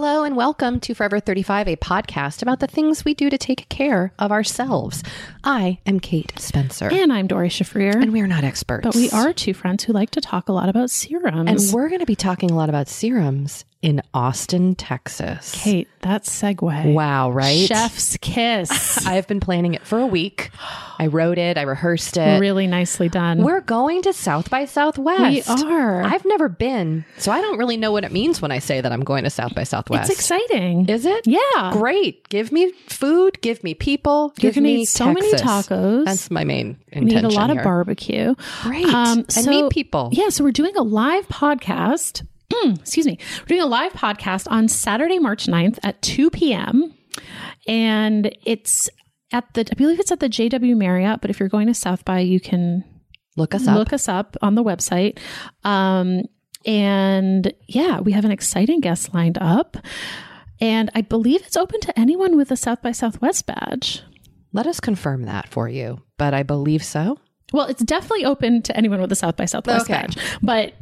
Hello and welcome to Forever 35, a podcast about the things we do to take care of ourselves. I am Kate Spencer. and I'm Doree Shafrir. and we are not experts. but we are two friends who like to talk a lot about serums. And we're going to be talking a lot about serums in Austin, Texas. Kate, that segue. Wow, right? Chef's kiss. I've been planning it for a week. I wrote it, I rehearsed it. really nicely done. We're going to South by Southwest. We are. I've never been, so I don't really know what it means when I say that I'm going to South by Southwest. it's exciting. Is it? Yeah. Great. Give me food, give me people, You're give me eat so many tacos. That's my main We intention need a lot here. of barbecue. Great. Um, and meet people. Yeah, so we're doing a live podcast. Excuse me. We're doing a live podcast on Saturday, March 9th at 2 p.m. And it's at the, I believe it's at the JW Marriott, but if you're going to South by, you can Look us up. look us up on the website. Um, and yeah, we have an exciting guest lined up. And I believe it's open to anyone with a South by Southwest badge. Let us confirm that for you, but I believe so. Well, it's definitely open to anyone with a South by Southwest Okay. badge, but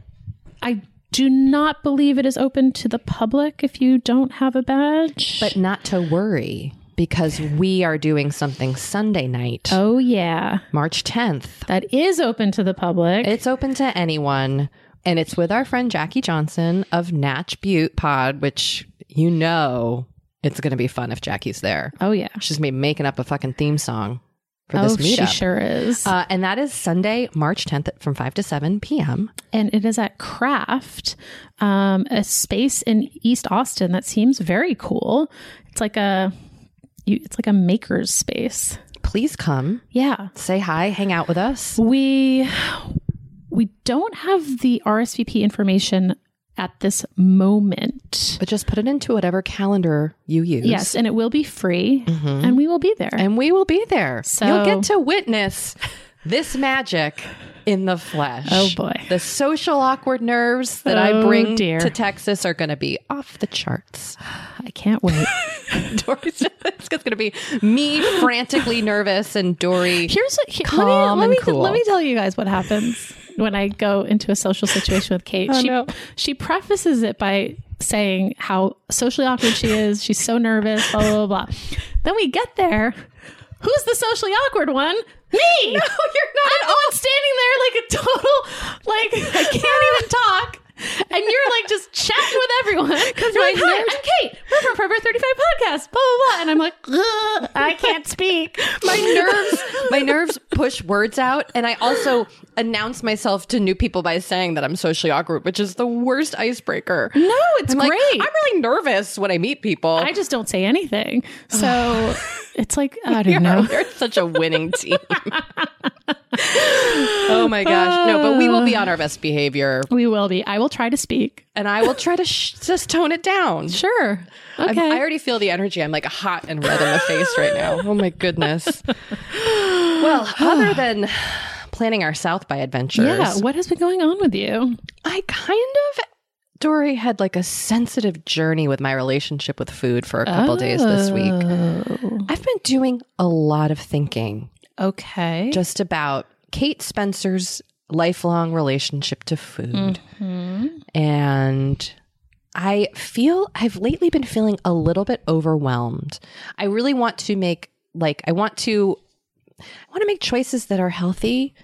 I do not believe it is open to the public if you don't have a badge. But not to worry because we are doing something Sunday night, oh yeah, March 10th. that is open to the public. It's open to anyone, and it's with our friend Jackie Johnson of Natch Beaut Pod, which you know it's going to be fun if Jackie's there. oh yeah, She's going to be making up a fucking theme song for oh this she sure is. Uh, and that is Sunday, March 10th from 5 to 7 p.m. and it is at Craft, um, a space in East Austin that seems very cool. It's like a, you, it's like a maker's space. Please come, Yeah, say hi, hang out with us. we we don't have the RSVP information at this moment. But just put it into whatever calendar you use. Yes, and it will be free, mm-hmm. and we will be there. And we will be there. So- You'll get to witness this magic in the flesh. Oh, boy. The social awkward nerves that I Oh, bring dear. to Texas are going to be off the charts. I can't wait. Doree's, it's going to be me frantically nervous and Doree. Here's what, here, Calm let me, and let me, cool. let me tell you guys what happens when I go into a social situation with Kate. Oh, she, no. she prefaces it by saying how socially awkward she is. She's so nervous, blah, blah, blah, blah. Then we get there. Who's the socially awkward one? Me. No, you're not. I'm standing there like a total, like I can't even talk. And you're like just chatting with everyone. Because you're like, hi, I'm Kate. We're from Forever 35 Podcast, blah, blah, blah. And I'm like, "Ugh, I can't speak. my nerves my nerves push words out and i also announce myself to new people by saying that i'm socially awkward which is the worst icebreaker No, it's I'm like, great. i'm really nervous when i meet people I just don't say anything. So it's like, I don't know. you're such a winning team oh my gosh no but we will be on our best behavior We will be. I will try to speak. and i will try to sh- just tone it down Sure. I'm- Okay. I already feel the energy. I'm like hot and red in the face right now. Oh my goodness. well, other than planning our South by adventures, yeah. What has been going on with you? I kind of, Doree, had like a sensitive journey with my relationship with food for a couple days this week. Oh. I've been doing a lot of thinking Okay. just about Kate Spencer's lifelong relationship to food. Mm-hmm. And I feel I've lately been feeling a little bit overwhelmed. I really want to make like I want to I want to make choices that are healthy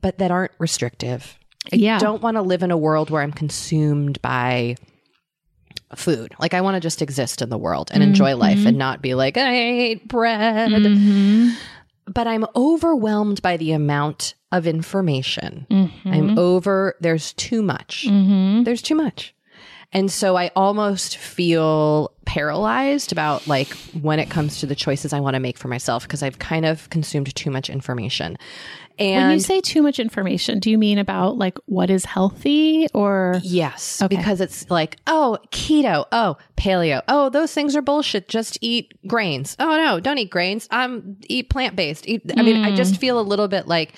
but that aren't restrictive. I Yeah. don't want to live in a world where I'm consumed by food. Like I want to just exist in the world and enjoy life and not be like I hate bread. Mhm. But I'm overwhelmed by the amount of information. Mm-hmm. I'm over there's too much. Mhm. There's too much. And so I almost feel paralyzed about like when it comes to the choices I want to make for myself because I've kind of consumed too much information. And When you say too much information, do you mean about like what is healthy or Yes, Okay. because it's like, oh, keto, oh, paleo, oh, those things are bullshit. Just eat grains. Oh no, don't eat grains. Um, eat plant based. Eat. I mean, I just feel a little bit like,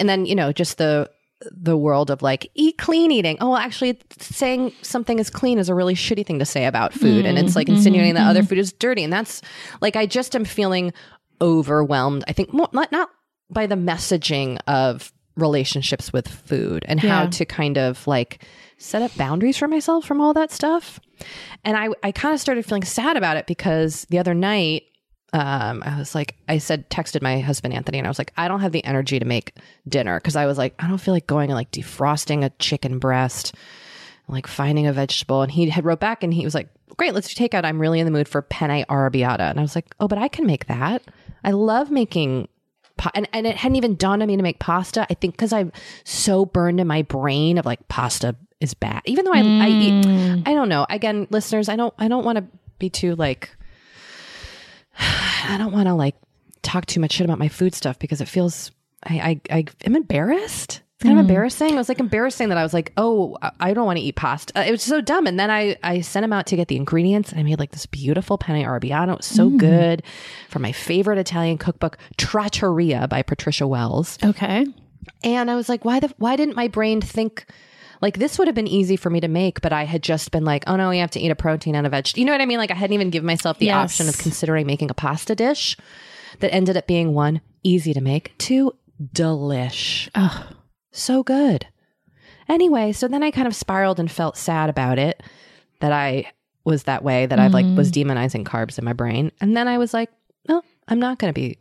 and then you know, just the the world of like eat clean eating. Oh, well, actually, saying something is clean is a really shitty thing to say about food, and it's like mm-hmm, insinuating that other mm-hmm. food is dirty, and that's like I just am feeling overwhelmed. I think more, not not by the messaging of relationships with food and how to kind of like set up boundaries for myself from all that stuff. And I, I kind of started feeling sad about it because the other night, um, I was like, I said, texted my husband Anthony, and I was like, I don't have the energy to make dinner because I was like, I don't feel like going and like defrosting a chicken breast, like finding a vegetable. And he had wrote back and he was like, Great, let's do takeout. I'm really in the mood for penne arrabbiata. And I was like, Oh, but I can make that. I love making pa- and, and it hadn't even dawned on me to make pasta. I think because I'm so burned in my brain of like pasta is bad. Even though I, I eat, I don't know. Again, listeners, I don't, I don't want to be too like, I don't want to like talk too much shit about my food stuff because it feels, I, I, I am embarrassed. It's kind of embarrassing. It was like embarrassing that I was like, oh, I- don't want to eat pasta. Uh, It was so dumb. And then I, I sent him out to get the ingredients and I made like this beautiful penne arrabbiata. It was so good from my favorite Italian cookbook, Trattoria by Patricia Wells. okay? And I was like, why the why didn't my brain think like this would have been easy for me to make, but I had just been like, oh no, you have to eat a protein and a vegetable. You know what I mean? Like I hadn't even given myself the Yes. option of considering making a pasta dish that ended up being one, easy to make, two, delish. Ugh. So good. Anyway, so then I kind of spiraled and felt sad about it that I was that way, that I like was mm-hmm. demonizing carbs in my brain. And then I was like, no, I'm not going to be,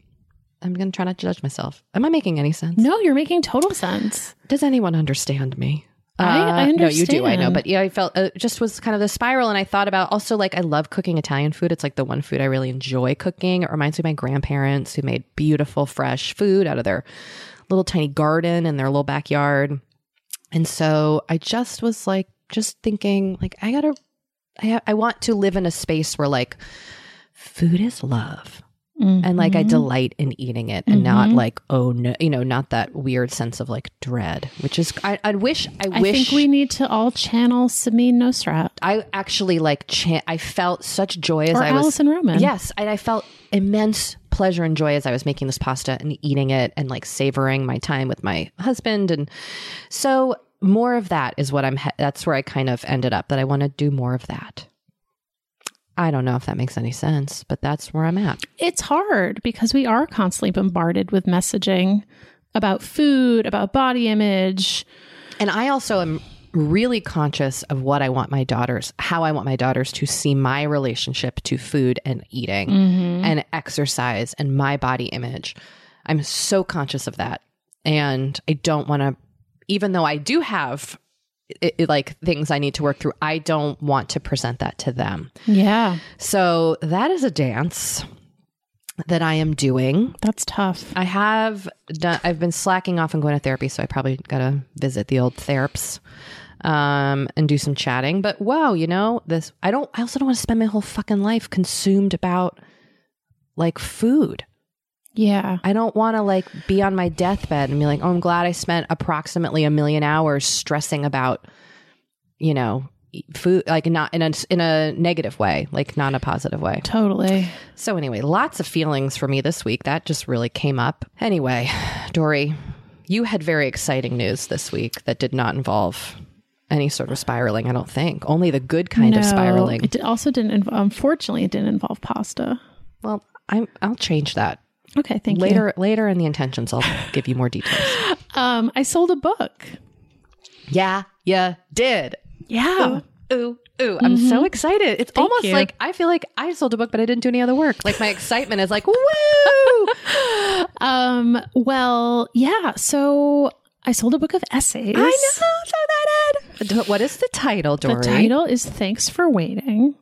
I'm going to try not to judge myself. Am I making any sense? No, you're making total sense. Does anyone understand me? I- I No, you do. I know. But yeah, I felt uh, it just was kind of the spiral. And I thought about also like I love cooking Italian food. It's like the one food I really enjoy cooking. It reminds me of my grandparents who made beautiful, fresh food out of their little tiny garden in their little backyard. And so I just was like, just thinking, like, I gotta, I, I want to live in a space where like food is love and like I Mm-hmm. delight in eating it and not like oh no you know not that weird sense of like dread which is I, I wish I, I wish think we need to all channel Samin Nosrat I actually like chan- I felt such joy as or I was Alison Roman. yes and I felt immense pleasure and joy as I was making this pasta and eating it and like savoring my time with my husband. And so more of that is what I'm, that's where I kind of ended up that I want to do more of that. I don't know if that makes any sense, but that's where I'm at. It's hard because we are constantly bombarded with messaging about food, about body image. And I also am really conscious of what I want my daughters, how I want my daughters to see my relationship to food and eating mm-hmm. and exercise and my body image. I'm so conscious of that. And I don't want to, even though I do have it, it- like things I need to work through, I don't want to present that to them. Yeah, So that is a dance that I am doing. that's tough. I have done. I've been slacking off and going to therapy, so I probably gotta visit the old theraps um, and do some chatting. But wow, you know this. I don't. I also don't want to spend my whole fucking life consumed about like food. Yeah. I don't want to like be on my deathbed and be like, oh, I'm glad I spent approximately a million hours stressing about, you know, food, like not in a in a negative way, like not in a positive way. Totally. So anyway, lots of feelings for me this week. That just really came up. Anyway, Doree, you had very exciting news this week that did not involve any sort of spiraling, I don't think. Only the good kind of spiraling. It also didn't, inv- unfortunately, it didn't involve pasta. well, I'm I'll change that. Okay, thank you. later later in the intentions I'll give you more details. Um, I sold a book. yeah, yeah, did. Yeah. Ooh, ooh, I'm so excited. It's almost you. like I feel like I sold a book but I didn't do any other work. Like my excitement is like, woo! Um, well, yeah. So I sold a book of essays. I know, so excited. What is the title, Doree? The title is Thanks for Waiting.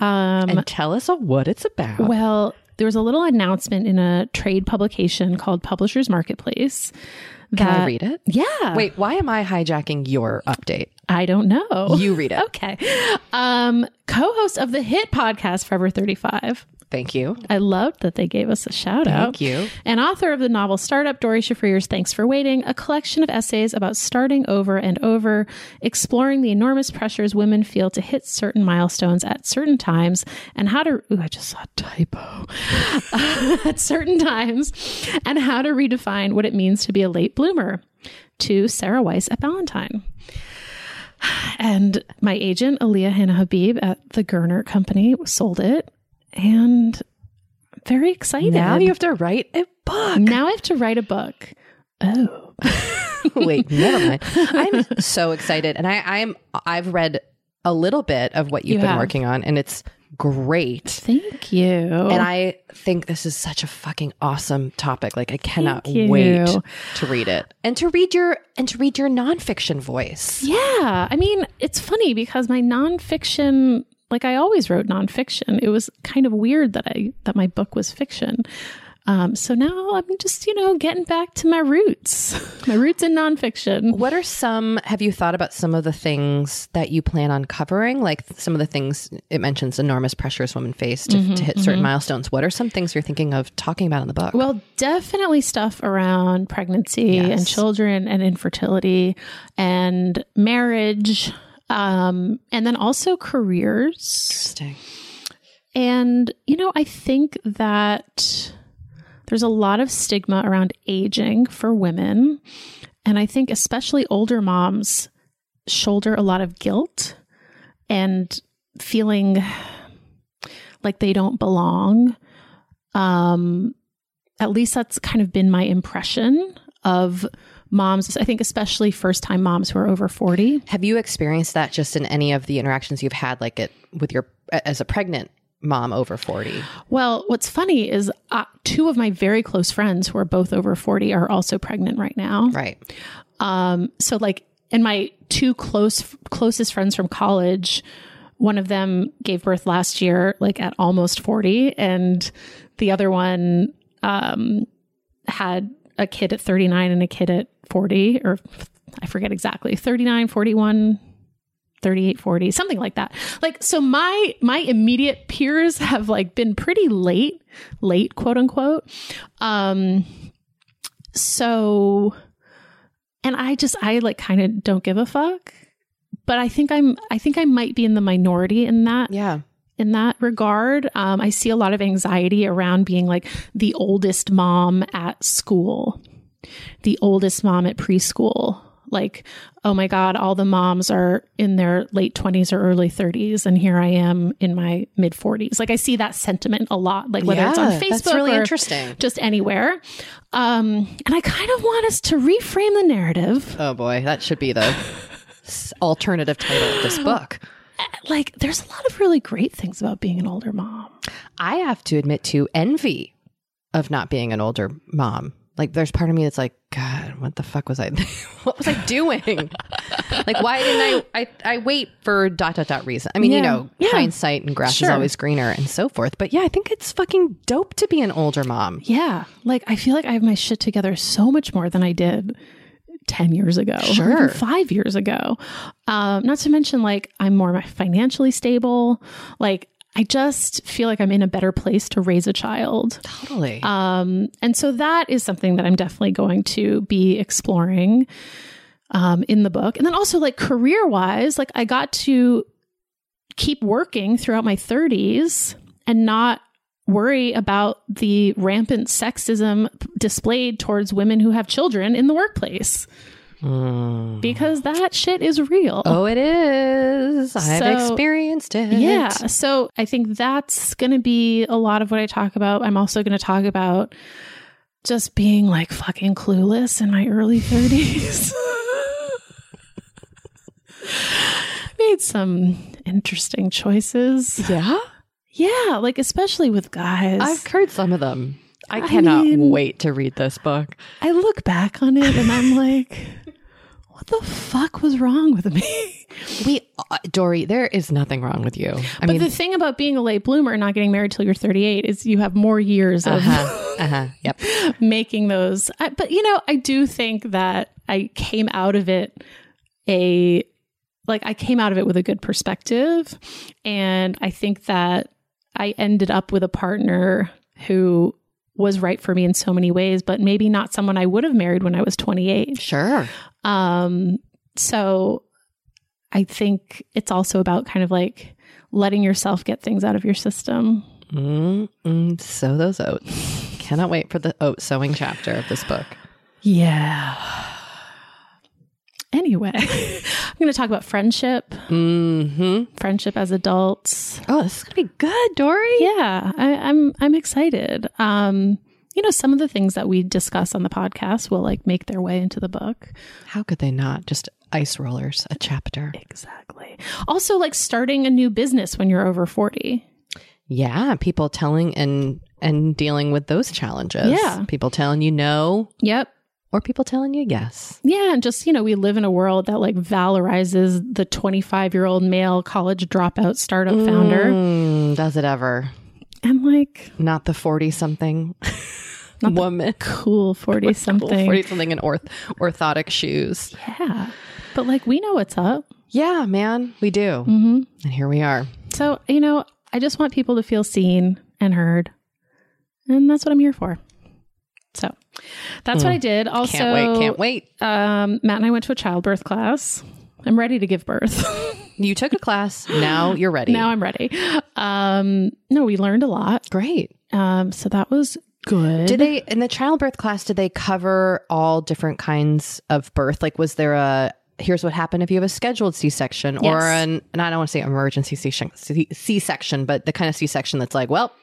Um, and tell us what it's about. well, there was a little announcement in a trade publication called Publishers Marketplace. Can I read it? Yeah. Wait, why am I hijacking your update? I don't know. You read it. Okay. Um, co-host of the hit podcast Forever 35. Thank you. I loved that they gave us a shout out. Thank you. And author of the novel Startup, Doree Shafrir's Thanks for Waiting, a collection of essays about starting over and over, exploring the enormous pressures women feel to hit certain milestones at certain times, and how to, ooh, I just saw a typo, at certain times, and how to redefine what it means to be a late bloomer to Sarah Weiss at Ballantine. And my agent, Alia Hanna Habib at the Gernert Company, sold it. And very excited. Now you have to write a book. Now I have to write a book. Oh, Wait, never mind. I'm so excited, and I, I'm I've read a little bit of what you've You been have. working on, and it's great. thank you. And I think this is such a fucking awesome topic. Like I cannot wait to read it and to read your and to read your nonfiction voice. yeah, I mean, it's funny because my nonfiction, like I always wrote nonfiction. It was kind of weird that I that my book was fiction. Um, so now I'm just, you know, getting back to my roots, my roots in nonfiction. What are some, have you thought about some of the things that you plan on covering? Like some of the things it mentions enormous pressures women face to, to hit certain milestones. What are some things you're thinking of talking about in the book? Well, definitely stuff around pregnancy and children and infertility and marriage. Um, and then also careers. Interesting. And, you know, I think that there's a lot of stigma around aging for women. And I think especially older moms shoulder a lot of guilt and feeling like they don't belong. Um, at least that's kind of been my impression of moms. I think especially first time moms who are over 40. Have you experienced that just in any of the interactions you've had, like it with your, as a pregnant mom over 40? Well, what's funny is uh, two of my very close friends who are both over 40 are also pregnant right now. Right. Um, so like, and my two close closest friends from college, one of them gave birth last year, like at almost 40, and the other one um, had a kid at 39 and a kid at 40, or I forget exactly, 39, 41, 38 40 something like that like so my my immediate peers have like been pretty late late quote unquote um so and i just i like kind of don't give a fuck but i think i'm i think i might be in the minority in that Yeah. in that regard. Um, I see a lot of anxiety around being like the oldest mom at school, the oldest mom at preschool. Like, oh my God, all the moms are in their late 20s or early 30s, and here I am in my mid 40s. Like, I see that sentiment a lot, like whether it's on Facebook really or interesting. just anywhere. Um, and I kind of want us to reframe the narrative. Oh boy, that should be the alternative title of this book. Like, there's a lot of really great things about being an older mom. I have to admit to envy of not being an older mom. Like, there's part of me that's like, God, what the fuck was I? what was I doing? like, why didn't I, I? I wait for dot dot dot reason. I mean, you know, Yeah. hindsight and grass Sure. is always greener and so forth. But yeah, I think it's fucking dope to be an older mom. Yeah. Like, I feel like I have my shit together so much more than I did 10 years ago. or Sure. five years ago. Um, not to mention, like, I'm more financially stable. Like, I just feel like I'm in a better place to raise a child. Totally. Um, and so that is something that I'm definitely going to be exploring um, in the book. And then also, like, career wise, like, I got to keep working throughout my 30s and not worry about the rampant sexism displayed towards women who have children in the workplace Mm. because that shit is real. oh, it is. I've So- experienced it. Yeah. So I think that's going to be a lot of what I talk about. I'm also going to talk about just being like fucking clueless in my early 30s. Made some interesting choices. Yeah. Yeah, like especially with guys. I've heard some of them. I I cannot mean- wait to read this book. I look back on it and I'm like, what the fuck was wrong with me? We, uh, Doree, there is nothing wrong with you. I But mean, the thing about being a late bloomer and not getting married till you're 38 is you have more years of uh-huh, uh-huh, yep. making those. I, but you know, I do think that I came out of it a like I came out of it with a good perspective, and I think that I ended up with a partner who was right for me in so many ways, but maybe not someone I would have married when I was 28. Sure. Um, so I think it's also about kind of like letting yourself get things out of your system. mm mm, sow those oats. Cannot wait for the oat sowing chapter of this book. Yeah. Anyway, I'm going to talk about friendship, hmm friendship as adults. Oh, this is gonna be good, Doree. Yeah, I, I'm I'm excited. Um, you know, some of the things that we discuss on the podcast will like make their way into the book. How could they not? Just ice rollers, a chapter. Exactly. Also, like starting a new business when you're over 40. Yeah, people telling and and dealing with those challenges. Yeah. people telling you no Yep. Or people telling you yes. Yeah, and just you know, we live in a world that like valorizes the 25 year old male college dropout startup founder, Mm, does it ever? and like Not the forty something woman. cool 40 something. Forty something in orth orthotic shoes. Yeah, but like we know what's up. Yeah, man, we do. hmm And here we are. So you know, I just want people to feel seen and heard, and that's what I'm here for. So that's what I did. Also, Can't wait, can't wait. Um, Matt and I went to a childbirth class. I'm ready to give birth. You took a class. Now you're ready. now I'm ready. Um, no, we learned a lot. Great. Um, so that was good. Did they in the childbirth class? Did they cover all different kinds of birth? Like, was there a here's what happened if you have a scheduled C-section or an and I don't want to say emergency C-section, C-section, but the kind of C-section that's like, well,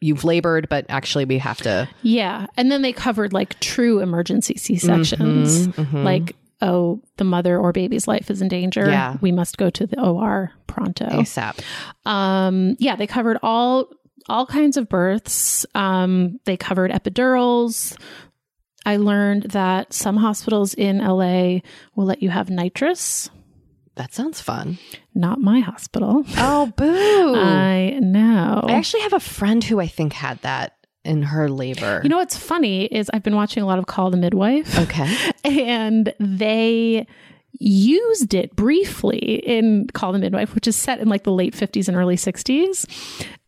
you've labored, but actually we have to. Yeah. And then they covered like true emergency C sections. Mhm. Like, oh, the mother or baby's life is in danger. Yeah. We must go to the OR pronto. ASAP. Um, yeah, they covered all all kinds of births. Um, they covered epidurals. I learned that some hospitals in LA will let you have nitrous. That sounds fun. Not my hospital. Oh, boo! I know. I actually have a friend who I think had that in her labor. you know what's funny is I've been watching a lot of Call the Midwife. okay. and they used it briefly in Call the Midwife, which is set in like the late 50s and early 60s.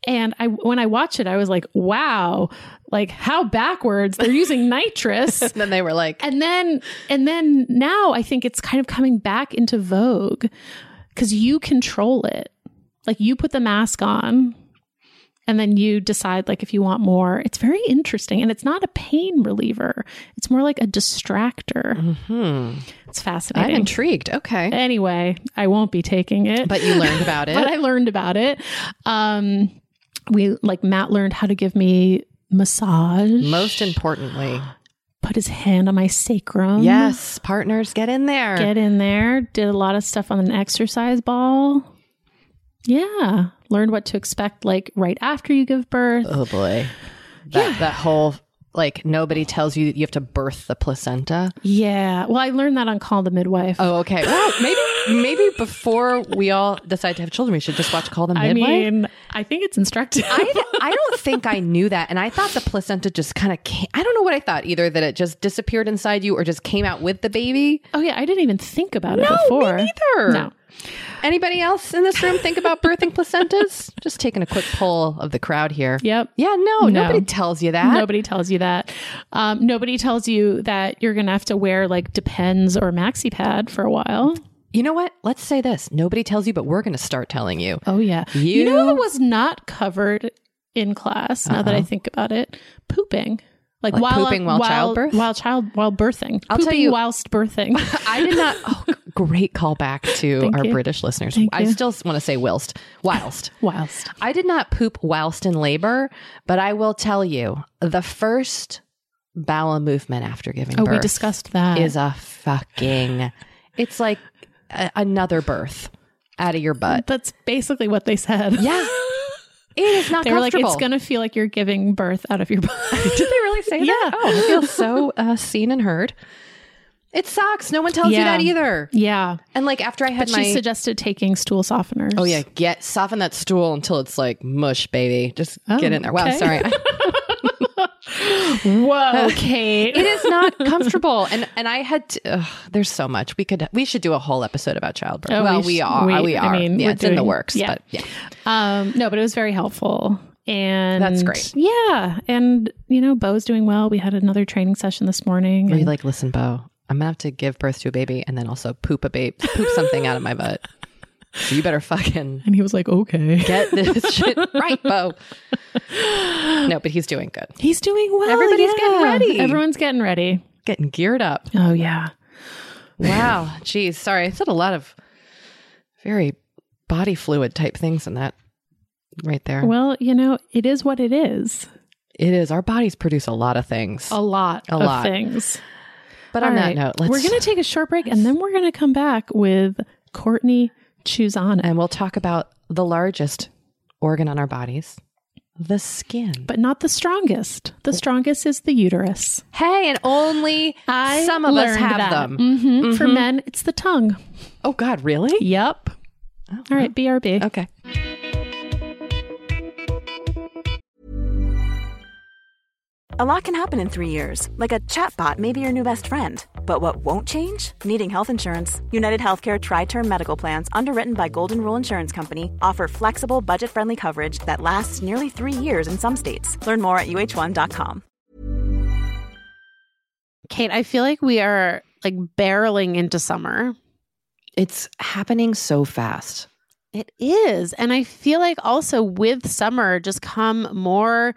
And I when I watched it, I was like, wow, like how backwards they're using nitrous. And then they were like, and then and then now I think it's kind of coming back into vogue because you control it. Like you put the mask on and then you decide like if you want more. It's very interesting and it's not a pain reliever. It's more like a distractor. Hmm. It's I'm fascinating. intrigued. Okay. anyway, I won't be taking it. But you learned about it. but I learned about it. Um we like Matt learned how to give me massage. Most importantly, put his hand on my sacrum. yes, partners, get in there. Get in there. Did a lot of stuff on an exercise ball. Yeah. Learned what to expect like right after you give birth. oh boy. That that whole like nobody tells you that you have to birth the placenta. Yeah. Well, I learned that on Call the Midwife. Oh, okay. Well, maybe maybe before we all decide to have children, we should just watch Call the Midwife. I mean, I think it's instructive. I, I don't think I knew that. And I thought the placenta just kind of came. I don't know what I thought either that it just disappeared inside you or just came out with the baby. oh yeah, I didn't even think about it before. me neither. No. Anybody else in this room think about birthing placentas? Just taking a quick poll of the crowd here. Yep. Yeah, no, No. nobody tells you that. Nobody tells you that. Um, nobody tells you that you're going to have to wear like Depends or Maxi Pad for a while. You know what? Let's say this. Nobody tells you, but we're going to start telling you. Oh yeah. You- know what was not covered in class? Now that I think about it, pooping. Like, Like while uh, pooping while childbirth? while child while birthing. I'll tell pooping you- whilst birthing. I did not. Oh, great callback to our you. British listeners. Thank I you. still want to say whilst. Whilst. whilst. I did not poop whilst in labor, but I will tell you the first bowel movement after giving Oh, birth we discussed that. is a fucking. It's like a, another birth out of your butt. That's basically what they said. Yeah, it is not. They were like, it's going to feel like you're giving birth out of your body. Did they really say that? Yeah. Oh, I feel so uh, seen and heard. It sucks. No one tells you that either. yeah. And like after I had But my she suggested taking stool softeners. Oh yeah, get soften that stool until it's like mush, baby. Just get Oh, in there. Wow, okay. sorry. Whoa, Kate. it is not comfortable, and and I had. To, ugh, there's so much we could. We should do a whole episode about childbirth. Oh, well, we we, are. we- We, I mean, yeah, it's in the works. yeah. But yeah, Um, no, but it was very helpful. And That's great. Yeah. And, you know, Bo's doing well. We had another training session this morning. where you and- like, listen, Bo, I'm gonna have to give birth to a baby, and then also poop a baby, poop something out of my butt. So you better fucking and he was like, okay. get this shit right, Bo. No, but he's doing good. He's doing well. Everybody's getting ready. Everyone's getting ready. Getting geared up. Oh, yeah. Wow. Geez. Sorry. I said a lot of very body fluid type things in that right there. Well, you know, it is what it is. it is. Our bodies produce a lot of things. A lot A of lot. things. but on All that note, let's, We're going to take a short break and then we're going to come back with Courtney Chuzana. and we'll talk about the largest organ on our bodies, the skin. But not the strongest. The strongest is the uterus. hey, and only I some of us have that. them. Mhm. For men, it's the tongue. Oh God, really? Yep. All right, BRB. Okay. A lot can happen in three years, like a chatbot may be your new best friend. But what won't change? Needing health insurance. United Healthcare Tri Term Medical Plans, underwritten by Golden Rule Insurance Company, offer flexible, budget friendly coverage that lasts nearly three years in some states. Learn more at uh1.com. Kate, I feel like we are like barreling into summer. It's happening so fast. It is. And I feel like also with summer just come more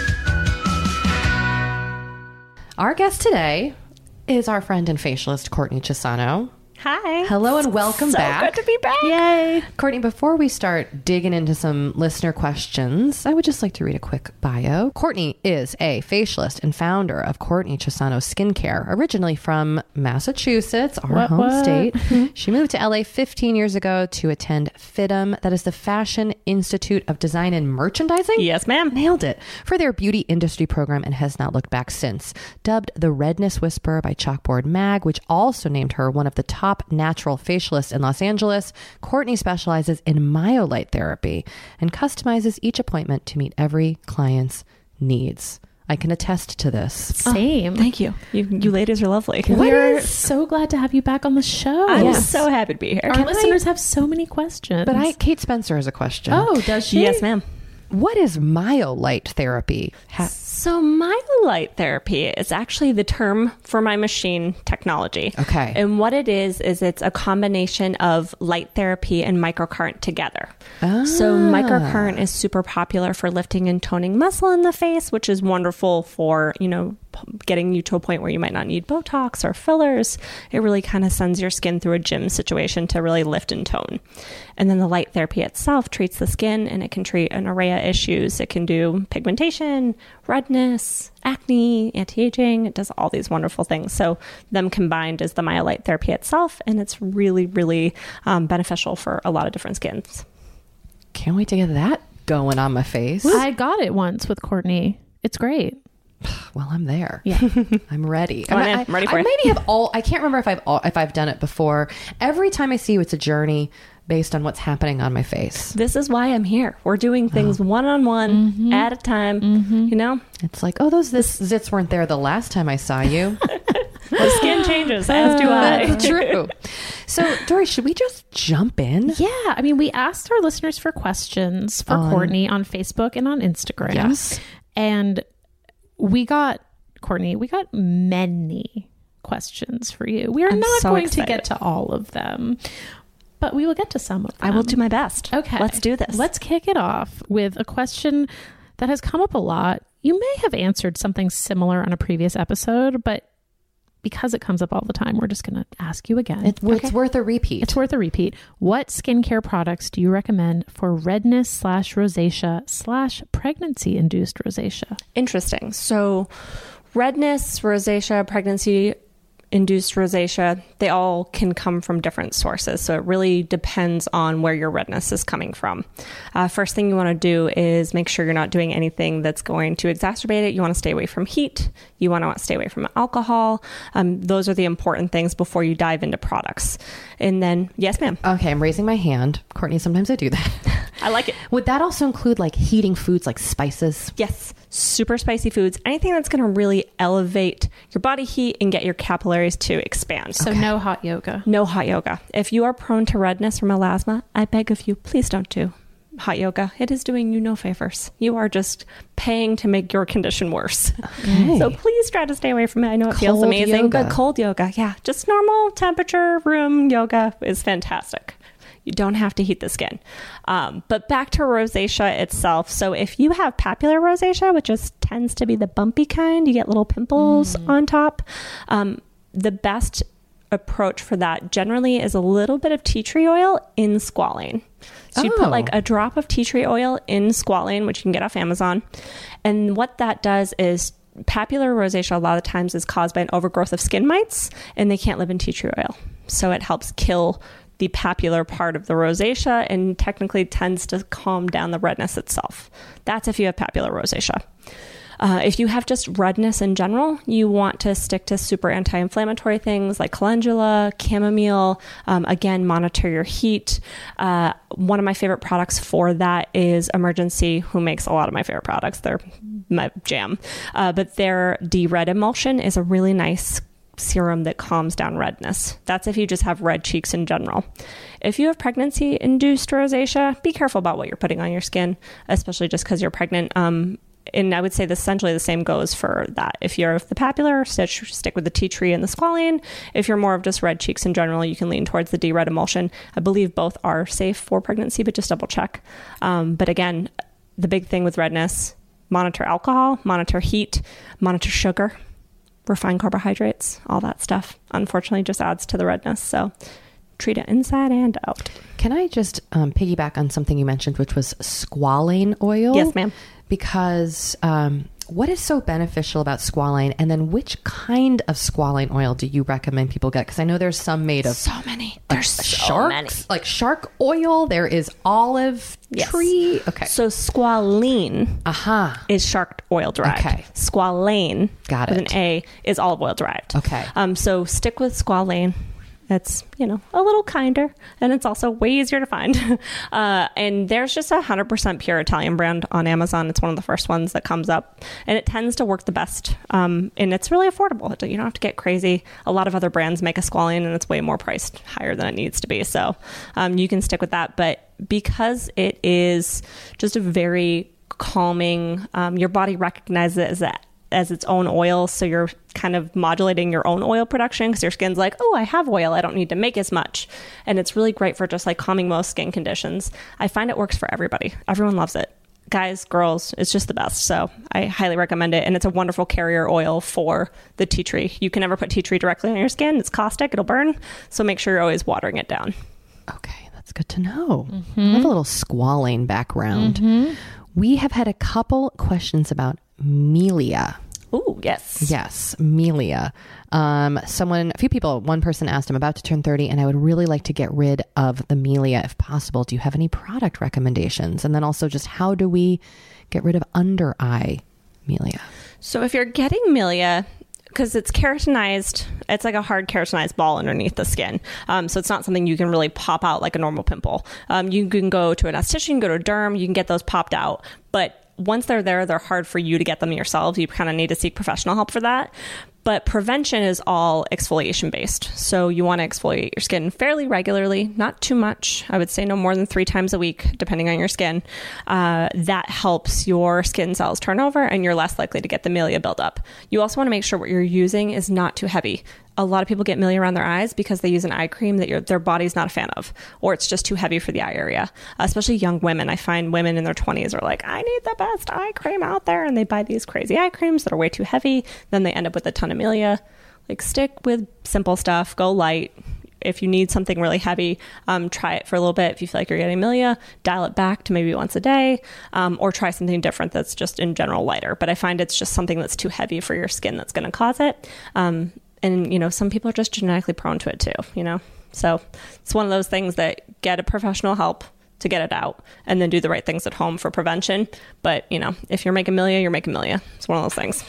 Our guest today is our friend and facialist Courtney Chisano. Hi. Hello and welcome back. so back. Good to be back. Yay. Courtney, before we start digging into some listener questions, I would just like to read a quick bio. Courtney is a facialist and founder of Courtney Chisano Skincare, originally from Massachusetts, our What, home what? state. Hmm. she moved to LA 15 years ago to attend FIDM, that is the Fashion Institute of Design and Merchandising. Yes, ma'am. Nailed it for their beauty industry program and has not looked back since. Dubbed the Redness Whisperer by Chalkboard Mag, which also named her one of the top natural facialist in Los Angeles, Courtney specializes in myolite therapy and customizes each appointment to meet every client's needs. I can attest to this. Same. Thank you. You, you ladies are lovely. We're so glad to have you back on the show. I'm Yes. so happy to be here. Our Can I- listeners have so many questions. But I, Kate Spencer has a question. Oh, does she? Yes, ma'am. What is myolite therapy? Ha- So, myolite therapy is actually the term for my machine technology. Okay. And what it is, is it's a combination of light therapy and microcurrent together. Ah. So, microcurrent is super popular for lifting and toning muscle in the face, which is wonderful for, you know, getting you to a point where you might not need Botox or fillers. It really kind of sends your skin through a gym situation to really lift and tone. And then the light therapy itself treats the skin and it can treat an array of issues. It can do pigmentation, redness, acne, anti aging. It does all these wonderful things. So, them combined is the myolite therapy itself. And it's really, really um, beneficial for a lot of different skins. Can't wait to get that going on my face. I got it once with Courtney. It's great. Well, I'm there. Yeah. I'm ready. Come on I, in. I'm ready for I it. maybe have all. I can't remember if I've all, if I've done it before. Every time I see you, it's a journey based on what's happening on my face. This is why I'm here. We're doing oh. things one on one at a time. Mm-hmm. You know, It's like, oh, those this zits weren't there the last time I saw you. the skin changes, as do I. That's true. So, Doree, should we just jump in? Yeah. I mean, we asked our listeners for questions for On- Courtney on Facebook and on Instagram. Yes. And we got, Courtney, we got many questions for you. We are I'm not so going excited. to get to all of them, but we will get to some of them. I will do my best. Okay. Let's do this. Let's kick it off with a question that has come up a lot. You may have answered something similar on a previous episode, but because it comes up all the time, we're just going to ask you again. It, It's worth a repeat. It's worth a repeat. What skincare products do you recommend for redness slash rosacea slash pregnancy induced rosacea? Interesting. So, redness, rosacea, pregnancy induced rosacea, they all can come from different sources. So, it really depends on where your redness is coming from. Uh, first thing you want to do is make sure you're not doing anything that's going to exacerbate it. You want to stay away from heat, you want to stay away from alcohol. Um, those are the important things before you dive into products. And then, yes, ma'am. okay, I'm raising my hand. Courtney, sometimes I do that. I like it. Would that also include like heating foods like spices? Yes, super spicy foods. Anything that's going to really elevate your body heat and get your capillaries to expand. So, no hot yoga. no hot yoga. If you are prone to redness or melasma, I beg of you, please don't do hot yoga. It is doing you no favors. You are just paying to make your condition worse. Okay. So please try to stay away from it. I know it feels amazing, yoga. but cold yoga, yeah, just normal temperature room yoga is fantastic. You don't have to heat the skin. Um, but back to rosacea itself. So if you have papular rosacea, which just tends to be the bumpy kind, you get little pimples on top. Um, the best approach for that generally is a little bit of tea tree oil in squalane. So you Oh. put like oh. a drop of tea tree oil in squalane, which you can get off Amazon. And what that does is papular rosacea a lot of times is caused by an overgrowth of skin mites and they can't live in tea tree oil. So it helps kill the papular part of the rosacea and technically tends to calm down the redness itself. That's if you have papular rosacea. Uh, if you have just redness in general, you want to stick to super anti inflammatory things like calendula, chamomile. Um, again, monitor your heat. Uh, one of my favorite products for that is Emerginc, who makes a lot of my favorite products. They're my jam. Uh, but their D Red emulsion is a really nice serum that calms down redness. That's if you just have red cheeks in general. If you have pregnancy induced rosacea, be careful about what you're putting on your skin, especially just because you're pregnant. Um, and I would say essentially the same goes for that. If you're of the papular, stitch, stick with the tea tree and the squalane. If you're more of just red cheeks in general, you can lean towards the D red emulsion. I believe both are safe for pregnancy, but just double check. Um, but again, the big thing with redness monitor alcohol, monitor heat, monitor sugar, refined carbohydrates, all that stuff. Unfortunately, just adds to the redness. So treat it inside and out. Can I just um, piggyback on something you mentioned, which was squalane oil? Yes, ma'am. Because um, what is so beneficial about squalane? And then which kind of squalane oil do you recommend people get? Because I know there's some made of So many. There's so sharks, many. like shark oil. There is olive Yes. tree. Okay. So squalene Aha. is shark oil derived. Okay. Squalane Got it. with it. an A is olive oil derived. Okay. Um, so stick with squalane. It's you know a little kinder, and it's also way easier to find. uh, and there's just a hundred percent pure Italian brand on Amazon. It's one of the first ones that comes up, and it tends to work the best. Um, and it's really affordable. You don't have to get crazy. A lot of other brands make a squalane, and it's way more priced higher than it needs to be. So um, you can stick with that. But because it is just a very calming, um, your body recognizes it that as its own oil so you're kind of modulating your own oil production because your skin's like oh i have oil i don't need to make as much. And it's really great for just like calming most skin conditions. I find it works for everybody. Everyone loves it. Guys girls it's just the best. So i highly recommend it and it's a wonderful carrier oil for the tea tree. You can never put tea tree directly on your skin. It's caustic it'll burn so make sure you're always watering it down. Okay, that's good to know. Mm-hmm. I have a little squalane background. Mm-hmm. We have had a couple questions about Milia. Oh, yes Yes, Milia. Um, someone, a few people, one person asked, I'm about to turn 30 and I would really like to get rid of the milia if possible. Do you have any product recommendations? And then also, just how do we get rid of under eye milia? So if you're getting milia, because it's keratinized, it's like a hard keratinized ball underneath the skin. Um, so it's not something you can really pop out like a normal pimple. Um, you can go to an esthetician, go to a derm, you can get those popped out. But once they're there, they're hard for you to get them yourselves. You kind of need to seek professional help for that. But prevention is all exfoliation based. So you want to exfoliate your skin fairly regularly, not too much. I would say no more than three times a week, depending on your skin. Uh, that helps your skin cells turn over and you're less likely to get the milia buildup. You also want to make sure what you're using is not too heavy. A lot of people get milia around their eyes because they use an eye cream that their body's not a fan of, or it's just too heavy for the eye area. especially young women. I find women in their 20s are like, I need the best eye cream out there. And they buy these crazy eye creams that are way too heavy. Then they end up with a ton of milia. Like, stick with simple stuff, go light. If you need something really heavy, um, try it for a little bit. If you feel like you're getting milia, dial it back to maybe once a day, um, or try something different that's just in general lighter. But I find it's just something that's too heavy for your skin that's going to cause it. Um, and you know, some people are just genetically prone to it too. You know, so it's one of those things that get a professional help to get it out, and then do the right things at home for prevention. But you know, if you're making milia, you're making milia. It's one of those things.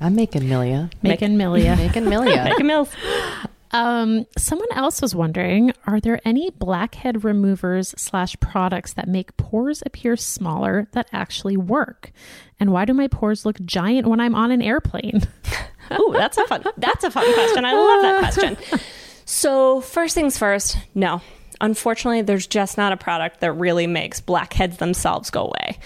I'm making milia. Making milia. Making milia. Making mills. Um, someone else was wondering, are there any blackhead removers slash products that make pores appear smaller that actually work? And why do my pores look giant when I'm on an airplane? oh, that's a fun. That's a fun question. I love that question. So first things first, no. Unfortunately, there's just not a product that really makes blackheads themselves go away.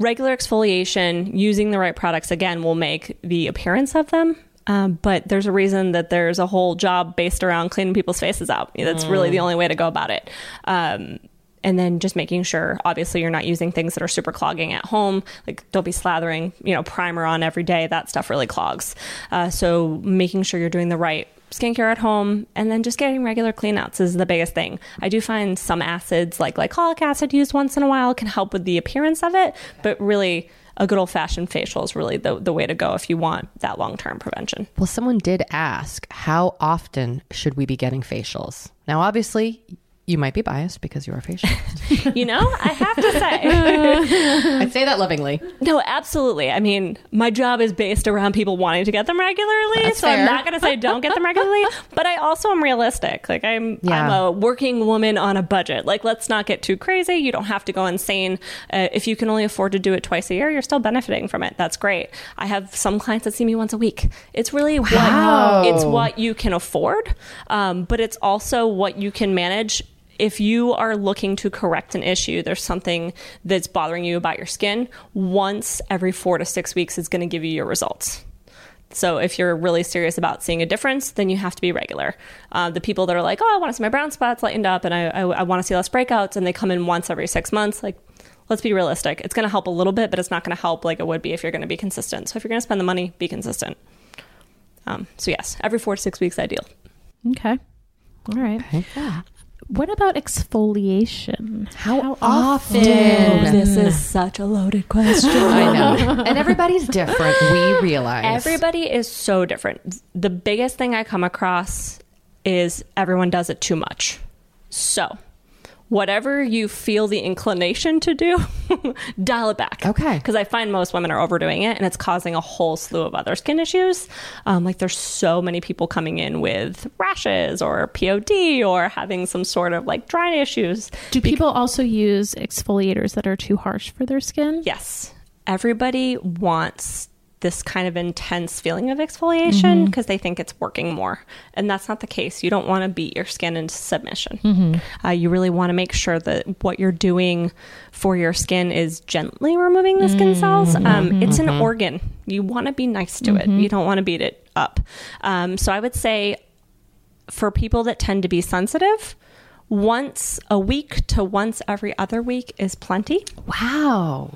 Regular exfoliation, using the right products again, will make the appearance of them. Um, but there's a reason that there's a whole job based around cleaning people's faces out. That's really the only way to go about it. Um, and then just making sure obviously you're not using things that are super clogging at home like don't be slathering you know primer on every day that stuff really clogs uh, so making sure you're doing the right skincare at home and then just getting regular cleanouts is the biggest thing i do find some acids like glycolic acid used once in a while can help with the appearance of it but really a good old-fashioned facial is really the, the way to go if you want that long-term prevention Well, someone did ask, how often should we be getting facials? Now, obviously, you might be biased because you're a facialist. you know i have to say I I say that lovingly. No, absolutely. I mean, my job is based around people wanting to get them regularly, That's so I'm not going to say don't get them regularly. but I also am realistic. Like I'm, Yeah. I'm a working woman on a budget. Like let's not get too crazy. You don't have to go insane. Uh, if you can only afford to do it twice a year, you're still benefiting from it. That's great. I have some clients that see me once a week. It's really Wow. what it's what you can afford, um, but it's also what you can manage if you are looking to correct an issue, there's something that's bothering you about your skin, once every four to six weeks is going to give you your results. So if you're really serious about seeing a difference, then you have to be regular. Uh, the people that are like, oh, I want to see my brown spots lightened up and I, I, I want to see less breakouts, and they come in once every six months, like, let's be realistic. It's going to help a little bit, but it's not going to help like it would be if you're going to be consistent. So if you're going to spend the money, be consistent. Um, so yes, every four to six weeks, ideal. Okay. All right. What about exfoliation? How often? This is such a loaded question. I know. And everybody's different. We realize. Everybody is so different. The biggest thing I come across is everyone does it too much. So, whatever you feel the inclination to do, dial it back. Okay. Because I find most women are overdoing it and it's causing a whole slew of other skin issues. Um, like, there's so many people coming in with rashes or POD or having some sort of like dry issues. Do people also use exfoliators that are too harsh for their skin? Yes. Everybody wants this kind of intense feeling of exfoliation because they think it's working more. And that's not the case. You don't want to beat your skin into submission. Uh, you really want to make sure that what you're doing for your skin is gently removing the skin cells. Um, it's an organ. You want to be nice to it, you don't want to beat it up. Um, so I would say for people that tend to be sensitive, once a week to once every other week is plenty wow.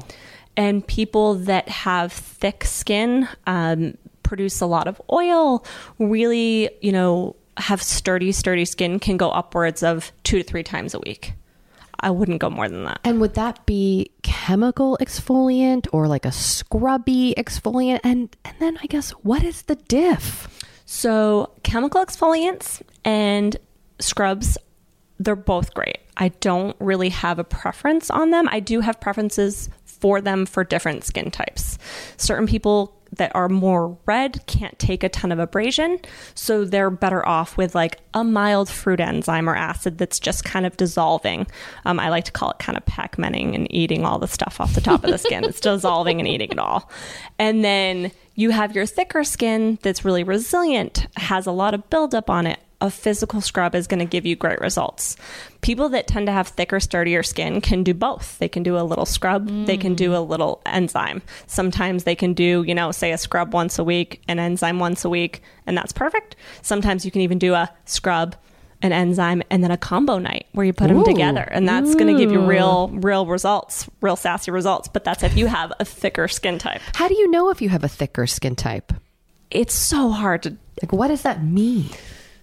And people that have thick skin um, produce a lot of oil really you know have sturdy sturdy skin can go upwards of two to three times a week i wouldn't go more than that And would that be chemical exfoliant or like a scrubby exfoliant? And and then I guess what is the diff? So, chemical exfoliants and scrubs, they're both great. I don't really have a preference on them. I do have preferences for them for different skin types. Certain people that are more red can't take a ton of abrasion, so they're better off with like a mild fruit enzyme or acid that's just kind of dissolving. Um, I like to call it kind of pac-manning and eating all the stuff off the top of the skin. It's dissolving and eating it all. And then you have your thicker skin that's really resilient, has a lot of buildup on it. A physical scrub is going to give you great results. People that tend to have thicker, sturdier skin can do both. They can do a little scrub, they can do a little enzyme. Sometimes they can do, you know, say a scrub once a week, an enzyme once a week, and that's perfect. Sometimes you can even do a scrub, an enzyme, and then a combo night where you put them together, and that's going to give you real, real results, real sassy results. But that's if you have a thicker skin type. How do you know if you have a thicker skin type? It's so hard to Like what does that mean?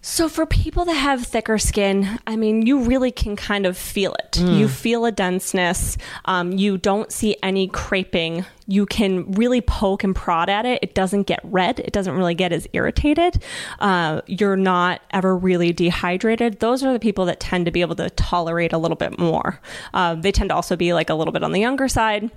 So, for people that have thicker skin, I mean, you really can kind of feel it. You feel a denseness. Um, you don't see any creping. You can really poke and prod at it. It doesn't get red. It doesn't really get as irritated. Uh, you're not ever really dehydrated. Those are the people that tend to be able to tolerate a little bit more. Uh, they tend to also be like a little bit on the younger side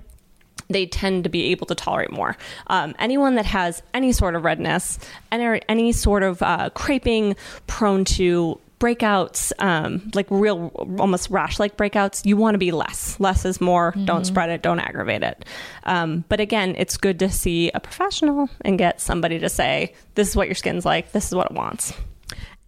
they tend to be able to tolerate more. Um, anyone that has any sort of redness, any, any sort of uh, creping, prone to breakouts, um, like real almost rash like breakouts, you want to be less. Less is more. Don't spread it, don't aggravate it. Um, but again, it's good to see a professional and get somebody to say, this is what your skin's like, this is what it wants.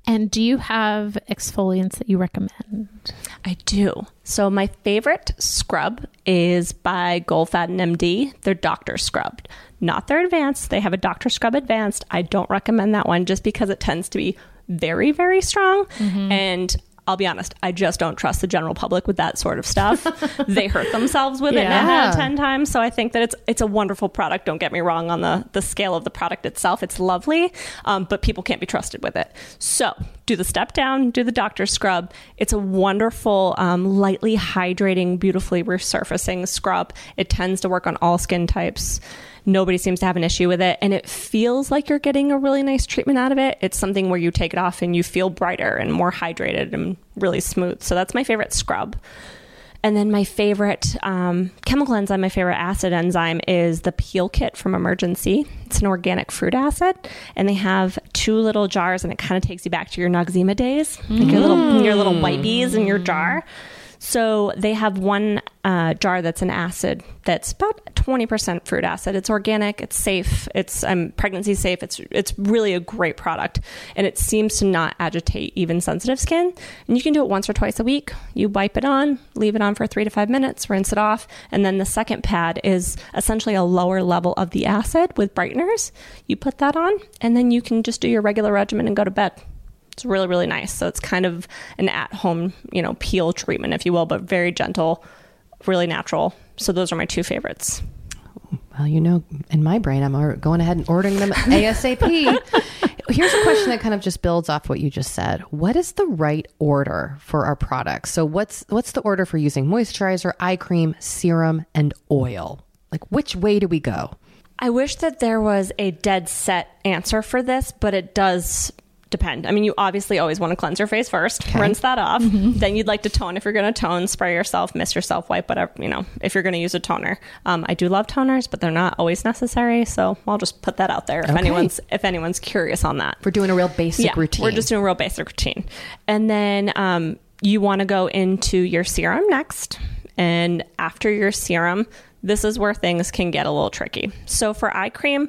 And do you have exfoliants that you recommend? I do. So my favorite scrub is by Goldfaden MD. Their Doctor Scrub, not their Advanced. They have a Doctor Scrub Advanced. I don't recommend that one just because it tends to be very, very strong. Mm-hmm. And I'll be honest, I just don't trust the general public with that sort of stuff. they hurt themselves with it nine out of ten times. So I think that it's it's a wonderful product. Don't get me wrong on the the scale of the product itself. It's lovely, um, but people can't be trusted with it. So do the step down, do the doctor scrub. It's a wonderful, um, lightly hydrating, beautifully resurfacing scrub. It tends to work on all skin types. Nobody seems to have an issue with it, and it feels like you're getting a really nice treatment out of it. It's something where you take it off and you feel brighter and more hydrated and really smooth. So that's my favorite scrub. And then my favorite um, chemical enzyme, my favorite acid enzyme is the Peel Kit from Emerginc. It's an organic fruit acid, and they have two little jars, and it kind of takes you back to your Noxzema days, like your little your little white bees in your jar. So they have one uh, jar that's an acid that's about 20% fruit acid. It's organic, it's safe, it's um, pregnancy safe. It's it's really a great product, and it seems to not agitate even sensitive skin. And you can do it once or twice a week. You wipe it on, leave it on for three to five minutes, rinse it off, and then the second pad is essentially a lower level of the acid with brighteners. You put that on, and then you can just do your regular regimen and go to bed. It's really, really nice. So it's kind of an at home, you know, peel treatment, if you will, but very gentle, really natural. So those are my two favorites. Well, you know, in my brain, I'm going ahead and ordering them ASAP. Here's a question that kind of just builds off what you just said. What is the right order for our products? So, what's what's the order for using moisturizer, eye cream, serum, and oil? Like, which way do we go? I wish that there was a dead set answer for this, but it does depend. I mean, you obviously always want to cleanse your face first, rinse that off. Then you'd like to tone if you're going to tone, spray yourself, mist yourself, wipe whatever, you know, if you're going to use a toner. Um, I do love toners, but they're not always necessary. So I'll just put that out there if Okay. anyone's if anyone's curious on that. We're doing a real basic yeah, routine. We're just doing a real basic routine. And then um, you want to go into your serum next. And after your serum, this is where things can get a little tricky. So for eye cream,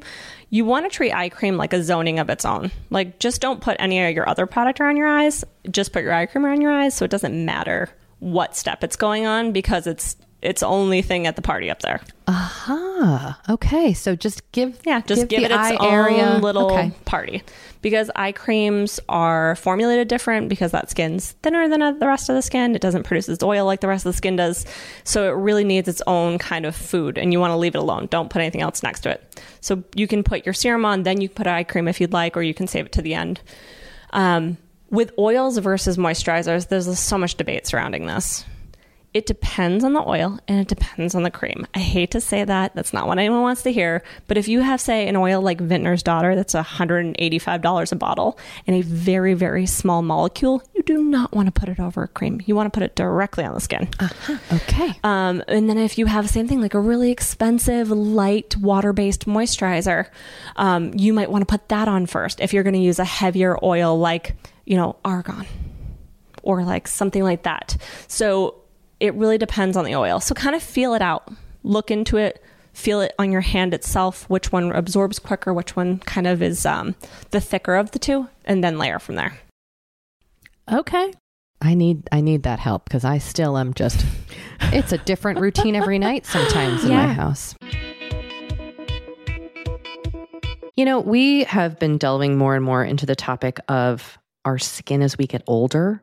you want to treat eye cream like a zoning of its own. Like just don't put any of your other product around your eyes. Just put your eye cream around your eyes so it doesn't matter what step it's going on because it's it's only thing at the party up there. ah, okay. So just give Yeah, just give, the it its own area little Okay. party. Because eye creams are formulated different because that skin's thinner than the rest of the skin. It doesn't produce its oil like the rest of the skin does. So it really needs its own kind of food and you want to leave it alone. Don't put anything else next to it. So you can put your serum on, then you can put eye cream if you'd like, or you can save it to the end. Um, with oils versus moisturizers, there's so much debate surrounding this. It depends on the oil and it depends on the cream. I hate to say that. That's not what anyone wants to hear. But if you have, say, an oil like Vintner's Daughter that's $185 a bottle and a very, very small molecule, you do not want to put it over a cream. You want to put it directly on the skin. Okay. Um, and then if you have the same thing, like a really expensive, light, water based moisturizer, um, you might want to put that on first if you're going to use a heavier oil like, you know, argan or like something like that. So it really depends on the oil. So kind of feel it out, look into it, feel it on your hand itself, which one absorbs quicker, which one kind of is um, the thicker of the two, and then layer from there. Okay. I need I need that help because I still am just. It's a different routine every night sometimes in my house. You know, we have been delving more and more into the topic of our skin as we get older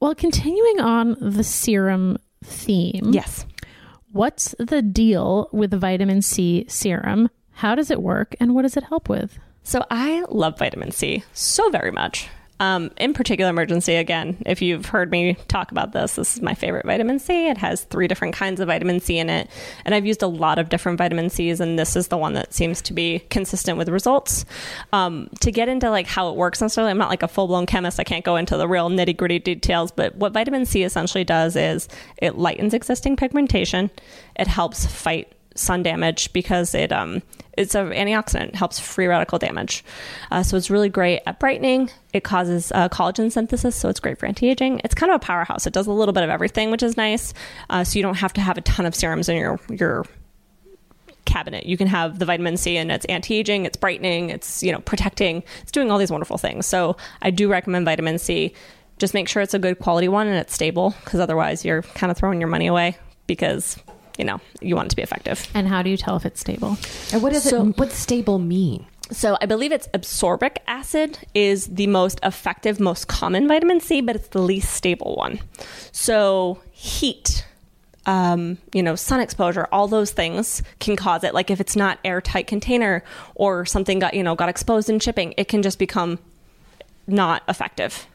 Well, continuing on the serum theme. Yes. What's the deal with the vitamin C serum? How does it work and what does it help with? So I love vitamin C so very much. Um, in particular, Emerginc again. If you've heard me talk about this, this is my favorite vitamin C. It has three different kinds of vitamin C in it, and I've used a lot of different vitamin Cs, and this is the one that seems to be consistent with results. Um, to get into like how it works necessarily, I'm not like a full blown chemist. I can't go into the real nitty gritty details, but what vitamin C essentially does is it lightens existing pigmentation. It helps fight sun damage because it um it's an antioxidant helps free radical damage. Uh, so it's really great at brightening. It causes uh, collagen synthesis so it's great for anti-aging. It's kind of a powerhouse. It does a little bit of everything which is nice. Uh, so you don't have to have a ton of serums in your your cabinet. You can have the vitamin c and it's anti-aging it's brightening it's you know protecting. It's doing all these wonderful things. So i do recommend vitamin c. Just make sure it's a good quality one and it's stable because otherwise you're kind of throwing your money away because you know you want it to be effective And how do you tell if it's stable? And what does So- it? What stable mean? so I believe it's absorbic acid is the most effective, most common vitamin C, but it's the least stable one. So heat, um, you know, sun exposure, all those things can cause it. Like if it's not airtight container or something got you know got exposed in shipping, it can just become not effective.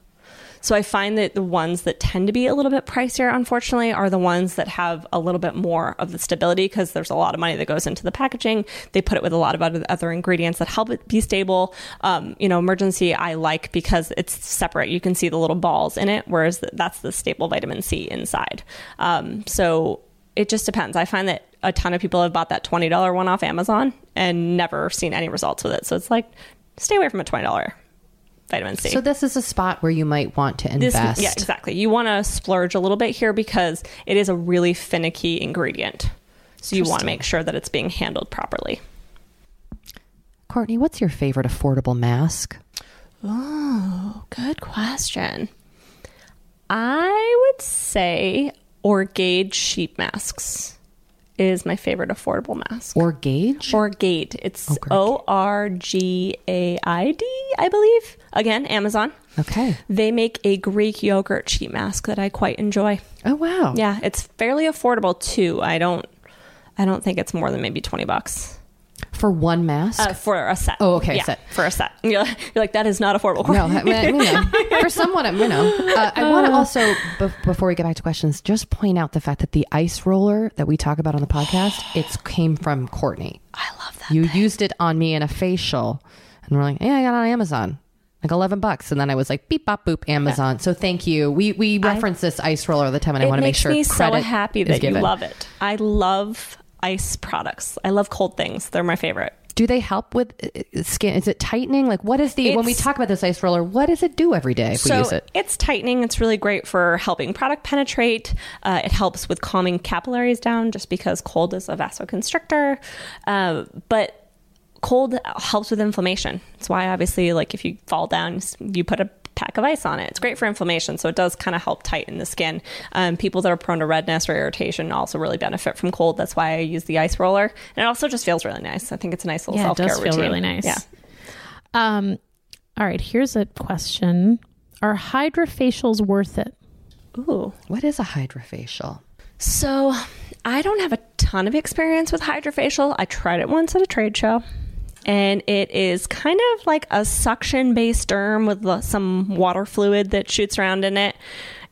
So I find that the ones that tend to be a little bit pricier, unfortunately, are the ones that have a little bit more of the stability because there's a lot of money that goes into the packaging. They put it with a lot of other, other ingredients that help it be stable. Um, you know, Emerginc I like because it's separate. You can see the little balls in it, whereas that's the stable vitamin C inside. Um, so it just depends. I find that a ton of people have bought that $20 one off Amazon and never seen any results with it. So it's like, stay away from a $20 vitamin C. So this is a spot where you might want to This- invest. yeah, exactly. You want to splurge a little bit here because it is a really finicky ingredient. So you want to make sure that it's being handled properly. Courtney, what's your favorite affordable mask? Oh, good question. I would say Orgaid sheet masks is my favorite affordable mask. Or gauge? Orgaid. It's oh, O R G A I D, I believe. Again, Amazon. okay. They make a Greek yogurt sheet mask that I quite enjoy. Oh wow. Yeah, it's fairly affordable too. I don't I don't think it's more than maybe 20 bucks For one mask. uh, for a set. Oh, okay, Yeah, set. for a set. You're, you're like that is not affordable. no, I you know, for someone, you know. Uh, I want to also, be- before we get back to questions, just point out the fact that the ice roller that we talk about on the podcast, it came from Courtney. I love that. You used it on me in a facial, and we're like, "Yeah, I got it on Amazon." Like eleven bucks, and then I was like, "Beep bop boop, Amazon." So thank you. We we reference this ice roller all the time, and I want to make makes sure me so happy that you love it. I love ice products. I love cold things. They're my favorite. Do they help with uh, skin? Is it tightening? Like, what is the when we talk about this ice roller? What does it do every day if we use it? It's tightening. It's really great for helping product penetrate. Uh, it helps with calming capillaries down just because cold is a vasoconstrictor. Uh, but cold helps with inflammation. That's why, obviously, like if you fall down, you put a pack of ice on it. It's great for inflammation, so it does kind of help tighten the skin. Um, people that are prone to redness or irritation also really benefit from cold. That's why I use the ice roller, and it also just feels really nice. I think it's a nice little Yeah, it self care does feel really nice. Yeah. Um, all right, here's a question. Are hydrofacials worth it? Ooh. What is a hydrofacial? So, I don't have a ton of experience with hydrofacial. I tried it once at a trade show, and it is kind of like a suction based derm with some water fluid that shoots around in it.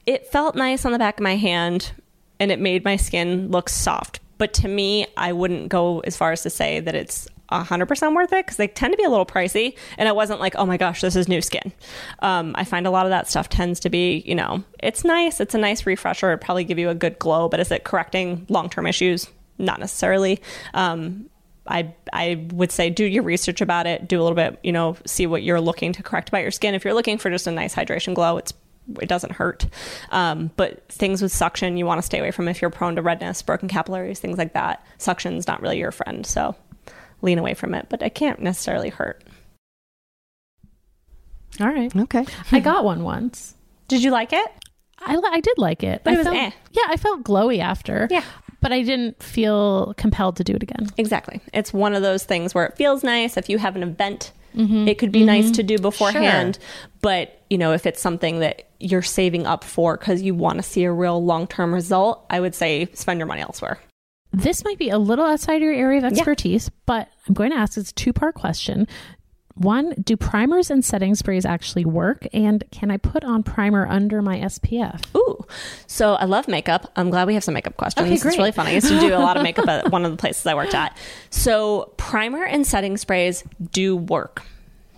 It felt nice on the back of my hand, and it made my skin look soft. But to me, I wouldn't go as far as to say that it's 100% worth it because they tend to be a little pricey. And it wasn't like, oh my gosh, this is new skin. Um, I find a lot of that stuff tends to be, you know, it's nice. It's a nice refresher. It'd probably give you a good glow, but is it correcting long term issues? Not necessarily. Um, I I would say do your research about it. Do a little bit, you know, see what you're looking to correct about your skin. If you're looking for just a nice hydration glow, it's it doesn't hurt. Um, but things with suction you want to stay away from if you're prone to redness, broken capillaries, things like that. Suction's not really your friend, so lean away from it. But it can't necessarily hurt. All right. Okay. I got one once. Did you like it? I, I did like it. But I it was felt, eh. Yeah, I felt glowy after. Yeah. But I didn't feel compelled to do it again. Exactly. It's one of those things where it feels nice if you have an event. Mm-hmm. It could be nice mm-hmm. to do beforehand, but you know, if it's something that you're saving up for because you want to see a real long-term result, I would say spend your money elsewhere. This might be a little outside your area of expertise, but I'm going to ask this two part question. One, do primers and setting sprays actually work? And can I put on primer under my SPF? Ooh, so I love makeup. I'm glad we have some makeup questions. Okay, It's really fun. I used to do a lot of makeup at one of the places I worked at. So primer and setting sprays do work.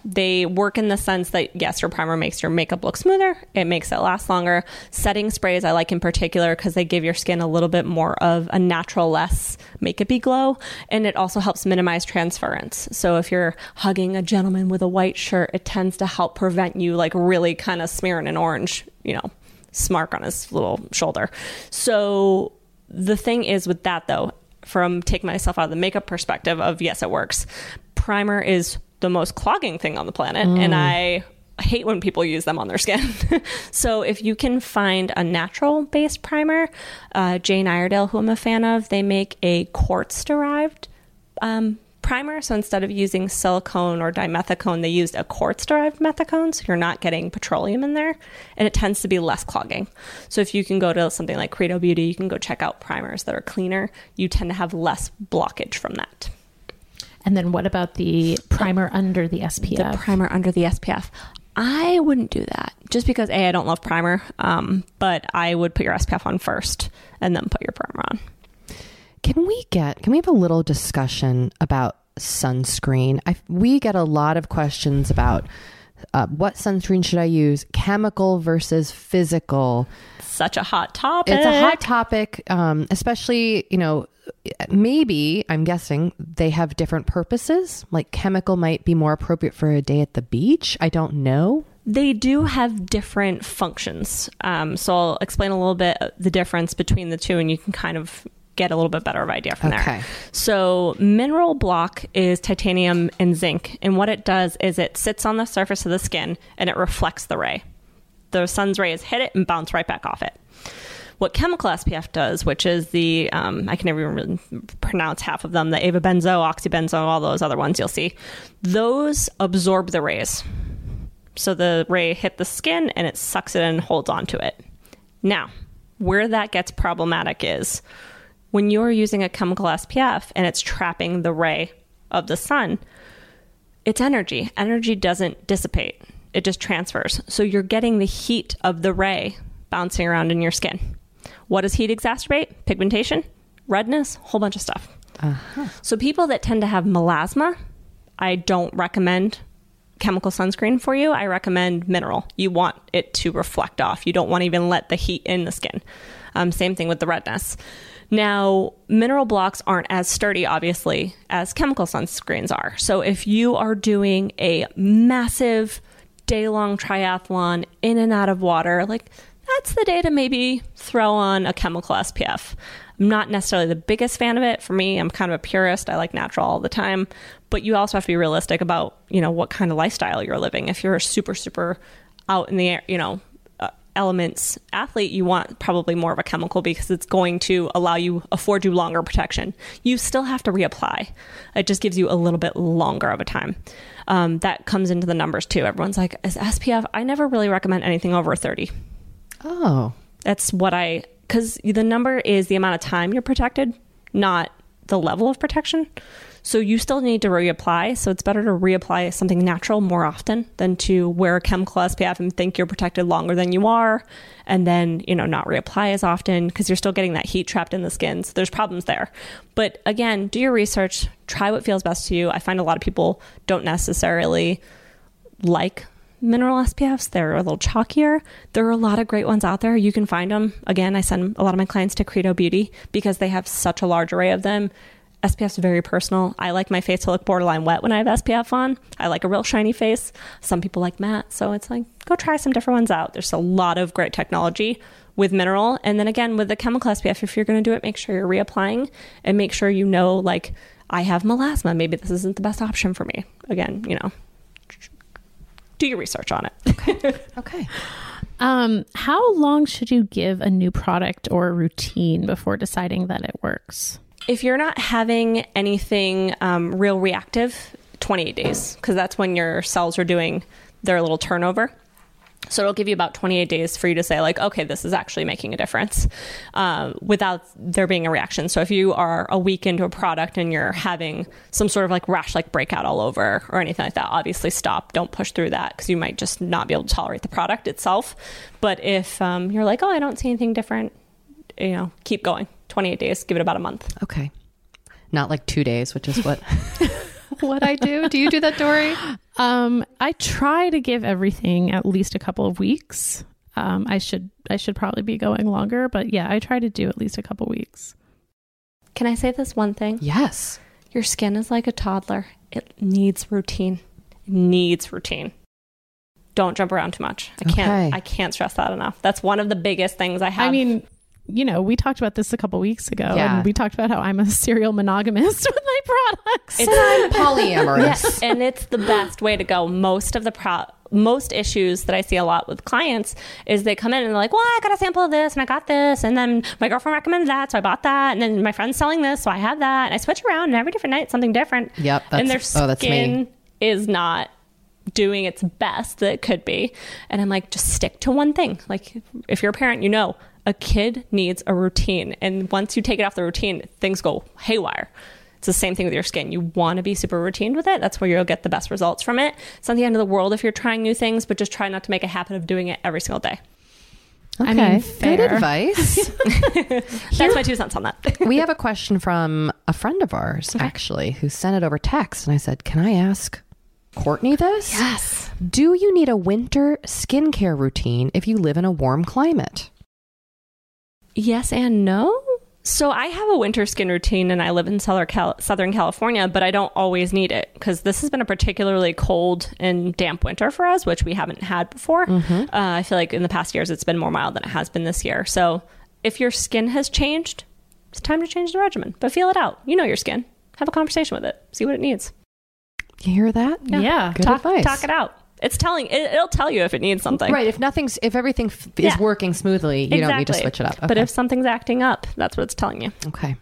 They work in the sense that yes, your primer makes your makeup look smoother. It makes it last longer. Setting sprays I like in particular because they give your skin a little bit more of a natural, less makeupy glow, and it also helps minimize transference. So if you're hugging a gentleman with a white shirt, it tends to help prevent you like really kind of smearing an orange, you know, smark on his little shoulder. So the thing is with that though, from taking myself out of the makeup perspective of yes, it works. Primer is the most clogging thing on the planet, and I hate when people use them on their skin. so if you can find a natural based primer, uh, Jane Iredale, who I'm a fan of, they make a quartz derived um, primer. So instead of using silicone or dimethicone, they used a quartz derived methicone. So you're not getting petroleum in there and it tends to be less clogging. So if you can go to something like Credo Beauty, you can go check out primers that are cleaner. You tend to have less blockage from that. And then what about the primer under the SPF? The primer under the SPF. I wouldn't do that just because A, I don't love primer, um, but I would put your SPF on first and then put your primer on. Can we get, can we have a little discussion about sunscreen? I, we get a lot of questions about uh, what sunscreen should I use, chemical versus physical. Such a hot topic. It's a hot topic, um, especially, you know, maybe I'm guessing they have different purposes. Like chemical might be more appropriate for a day at the beach. I don't know. They do have different functions. Um, so I'll explain a little bit the difference between the two, and you can kind of get a little bit better of idea from there. Okay. there. So mineral block is titanium and zinc, and what it does is it sits on the surface of the skin and it reflects the ray. The sun's rays hit it and bounce right back off it. What chemical SPF does, which is the um, I can never even pronounce half of them, the avabenzo, oxybenzo, all those other ones you'll see, those absorb the rays. So the ray hit the skin and it sucks it in and holds onto it. Now, where that gets problematic is when you're using a chemical SPF and it's trapping the ray of the sun, it's energy. Energy doesn't dissipate, it just transfers. So you're getting the heat of the ray bouncing around in your skin. What does heat exacerbate? Pigmentation, redness, whole bunch of stuff. So people that tend to have melasma, I don't recommend chemical sunscreen for you. I recommend mineral. You want it to reflect off. You don't want to even let the heat in the skin. Um, same thing with the redness. Now, mineral blocks aren't as sturdy, obviously, as chemical sunscreens are. So if you are doing a massive day long triathlon in and out of water, like that's the day to maybe throw on a chemical SPF. I'm not necessarily the biggest fan of it. For me, I'm kind of a purist. I like natural all the time. But you also have to be realistic about, you know, what kind of lifestyle you're living. If you're a super, super out in the air, you know, uh, elements athlete, you want probably more of a chemical because it's going to allow you, afford you longer protection. You still have to reapply. It just gives you a little bit longer of a time. Um, that comes into the numbers too. Everyone's like, is SPF? I never really recommend anything over 30. Oh, That's what I because the number is the amount of time you're protected, not the level of protection. So you still need to reapply. So it's better to reapply something natural more often than to wear a chemical SPF and think you're protected longer than you are, and then you know not reapply as often because you're still getting that heat trapped in the skin. So there's problems there. But again, do your research. Try what feels best to you. I find a lot of people don't necessarily like mineral SPFs. They're a little chalkier. There are a lot of great ones out there. You can find them. Again, I send a lot of my clients to Credo Beauty because they have such a large array of them. SPF is very personal. I like my face to look borderline wet when I have SPF on. I like a real shiny face. Some people like matte. So it's like, go try some different ones out. There's a lot of great technology with mineral. And then again, with the chemical SPF, if you're going to do it, make sure you're reapplying and make sure you know, like, I have melasma. Maybe this isn't the best option for me. Again, you know, do your research on it. Okay. okay. Um, how long should you give a new product or routine before deciding that it works? If you're not having anything um, real reactive, 28 days, because that's when your cells are doing their little turnover. So it'll give you about 28 days for you to say, like, okay, this is actually making a difference uh, without there being a reaction. So if you are a week into a product and you're having some sort of like rash like breakout all over or anything like that, obviously stop. Don't push through that because you might just not be able to tolerate the product itself. But if um, you're like, oh, I don't see anything different, you know, keep going. 28 days, give it about a month. Okay. Not like two days, which is what. what I do. Do you do that, Doree? Um, I try to give everything at least a couple of weeks. Um, I should I should probably be going longer, but yeah, I try to do at least a couple weeks. Can I say this one thing? Yes. Your skin is like a toddler. It needs routine. It needs routine. Don't jump around too much. I can't Okay. I can't stress that enough. That's one of the biggest things I have. I mean, you know, we talked about this a couple weeks ago, Yeah. and we talked about how I'm a serial monogamist with my products. It's- I'm polyamorous. Yes, and it's the best way to go. Most of the pro- most issues that I see a lot with clients is they come in and they're like, "Well, I got a sample of this and I got this, and then my girlfriend recommended that, so I bought that, and then my friend's selling this, so I have that, and I switch around, and every different night something different." Yep, and their that's- oh, that's me. skin is not doing its best that it could be, and I'm like, just stick to one thing. Like, if you're a parent, you know. A kid needs a routine, and once you take it off the routine, things go haywire. It's the same thing with your skin. You want to be super routine with it. That's where you'll get the best results from it. It's not the end of the world if you're trying new things, but just try not to make a habit of doing it every single day. Okay. I mean, Good advice. That's my two cents on that. we have a question from a friend of ours, actually, who sent it over text. And I said, Can I ask Courtney this? yes. Do you need a winter skincare routine if you live in a warm climate? Yes and no. So I have a winter skin routine and I live in Southern, California, but I don't always need it because this has been a particularly cold and damp winter for us, which we haven't had before. Uh, I feel like in the past years it's been more mild than it has been this year. So if your skin has changed, it's time to change the regimen, but feel it out. You know your skin. Have a conversation with it. See what it needs. You hear that? Yeah. Good talk, advice. talk it out. It's telling. It, it'll tell you if it needs something. Right. If nothing's, if everything f- is working smoothly, you don't need to switch it up. But if something's acting up, that's what it's telling you. okay.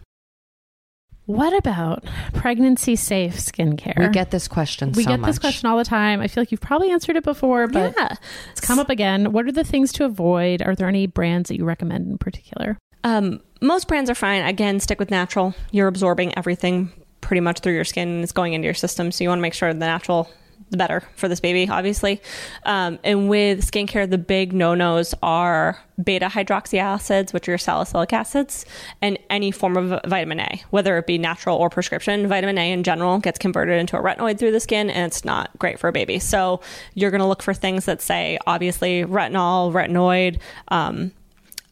What about pregnancy safe skincare? We get this question we so get much. this question all the time. I feel like you've probably answered it before, but yeah. it's come up again. What are the things to avoid? Are there any brands that you recommend in particular? Um, most brands are fine. Again, stick with natural. You're absorbing everything pretty much through your skin and it's going into your system. So you want to make sure the natural, the better for this baby, obviously. Um, and with skincare, the big no nos are beta hydroxy acids, which are salicylic acids, and any form of vitamin A, whether it be natural or prescription. Vitamin A in general gets converted into a retinoid through the skin and it's not great for a baby. So you're going to look for things that say, obviously, retinol, retinoid, um,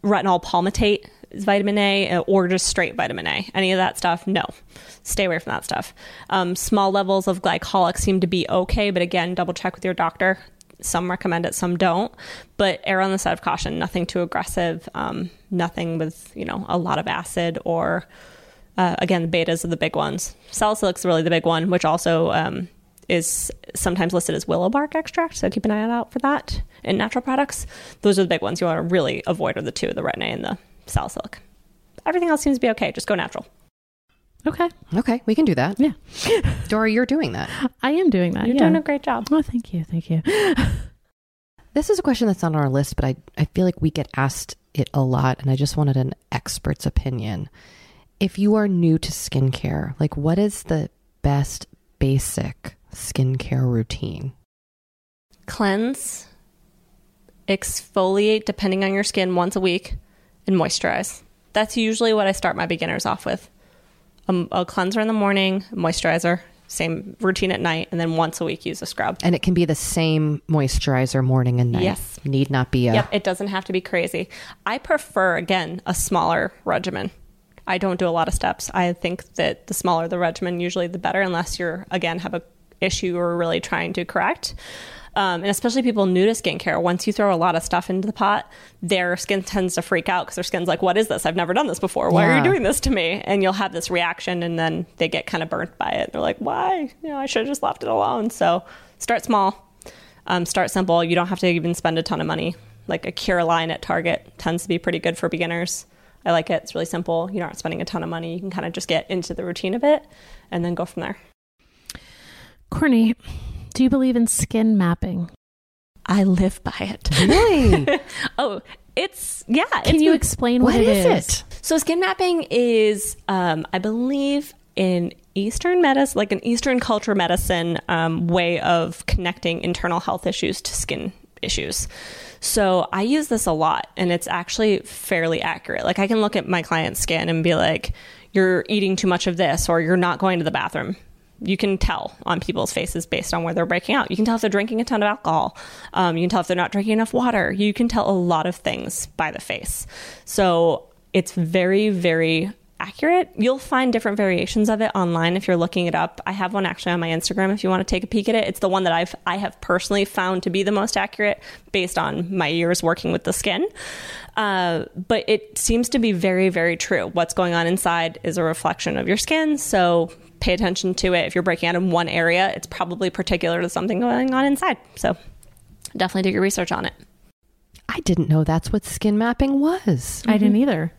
retinol palmitate is vitamin A or just straight vitamin A. Any of that stuff, no. Stay away from that stuff. Um, small levels of glycolic seem to be okay, but again, double check with your doctor. Some recommend it, some don't. But err on the side of caution. Nothing too aggressive. Um, nothing with you know a lot of acid or uh, again the betas are the big ones. Salicylic Salicylic's really the big one, which also um, is sometimes listed as willow bark extract. So keep an eye out for that in natural products. Those are the big ones you want to really avoid are the two, the retin-A and the salicylic. Everything else seems to be okay. Just go natural. Okay. Okay, we can do that. Yeah. Doree, you're doing that. I am doing that. You're yeah. doing a great job. Oh, thank you. Thank you. This is a question that's not on our list, but I, I feel like we get asked it a lot, and I just wanted an expert's opinion. If you are new to skincare, like what is the best basic skincare routine? Cleanse, exfoliate depending on your skin once a week, and moisturize. That's usually what I start my beginners off with. Um, a cleanser in the morning, moisturizer, same routine at night, and then once a week use a scrub. And it can be the same moisturizer morning and night. Yes. Need not be a. Yep, it doesn't have to be crazy. I prefer again a smaller regimen. I don't do a lot of steps. I think that the smaller the regimen, usually the better, unless you're again have a issue or really trying to correct. Um, and especially people new to skincare, once you throw a lot of stuff into the pot, their skin tends to freak out because their skin's like, "What is this? I've never done this before. Why are you doing this to me?" And you'll have this reaction, and then they get kind of burnt by it. They're like, "Why? You know, I should have just left it alone." So start small, um, start simple. You don't have to even spend a ton of money. Like Acure line at Target tends to be pretty good for beginners. I like it. It's really simple. You're not spending a ton of money. You can kind of just get into the routine of it and then go from there. Courtney, do you believe in skin mapping? I live by it. Really? oh, it's yeah. Can it's you explain what, what it is is? it? So skin mapping is, um, I believe, in Eastern medicine, like an Eastern culture medicine um, way of connecting internal health issues to skin issues. So I use this a lot, and it's actually fairly accurate. Like I can look at my client's skin and be like, "You're eating too much of this," or "You're not going to the bathroom." You can tell on people's faces based on where they're breaking out. You can tell if they're drinking a ton of alcohol. Um, you can tell if they're not drinking enough water. You can tell a lot of things by the face. So it's very, very accurate. You'll find different variations of it online if you're looking it up. I have one actually on my Instagram if you want to take a peek at it. It's the one that I've I have personally found to be the most accurate based on my years working with the skin. Uh, but it seems to be very, very true. What's going on inside is a reflection of your skin. So pay attention to it. If you're breaking out in one area, it's probably particular to something going on inside. So definitely do your research on it. I didn't know that's what skin mapping was. I didn't either.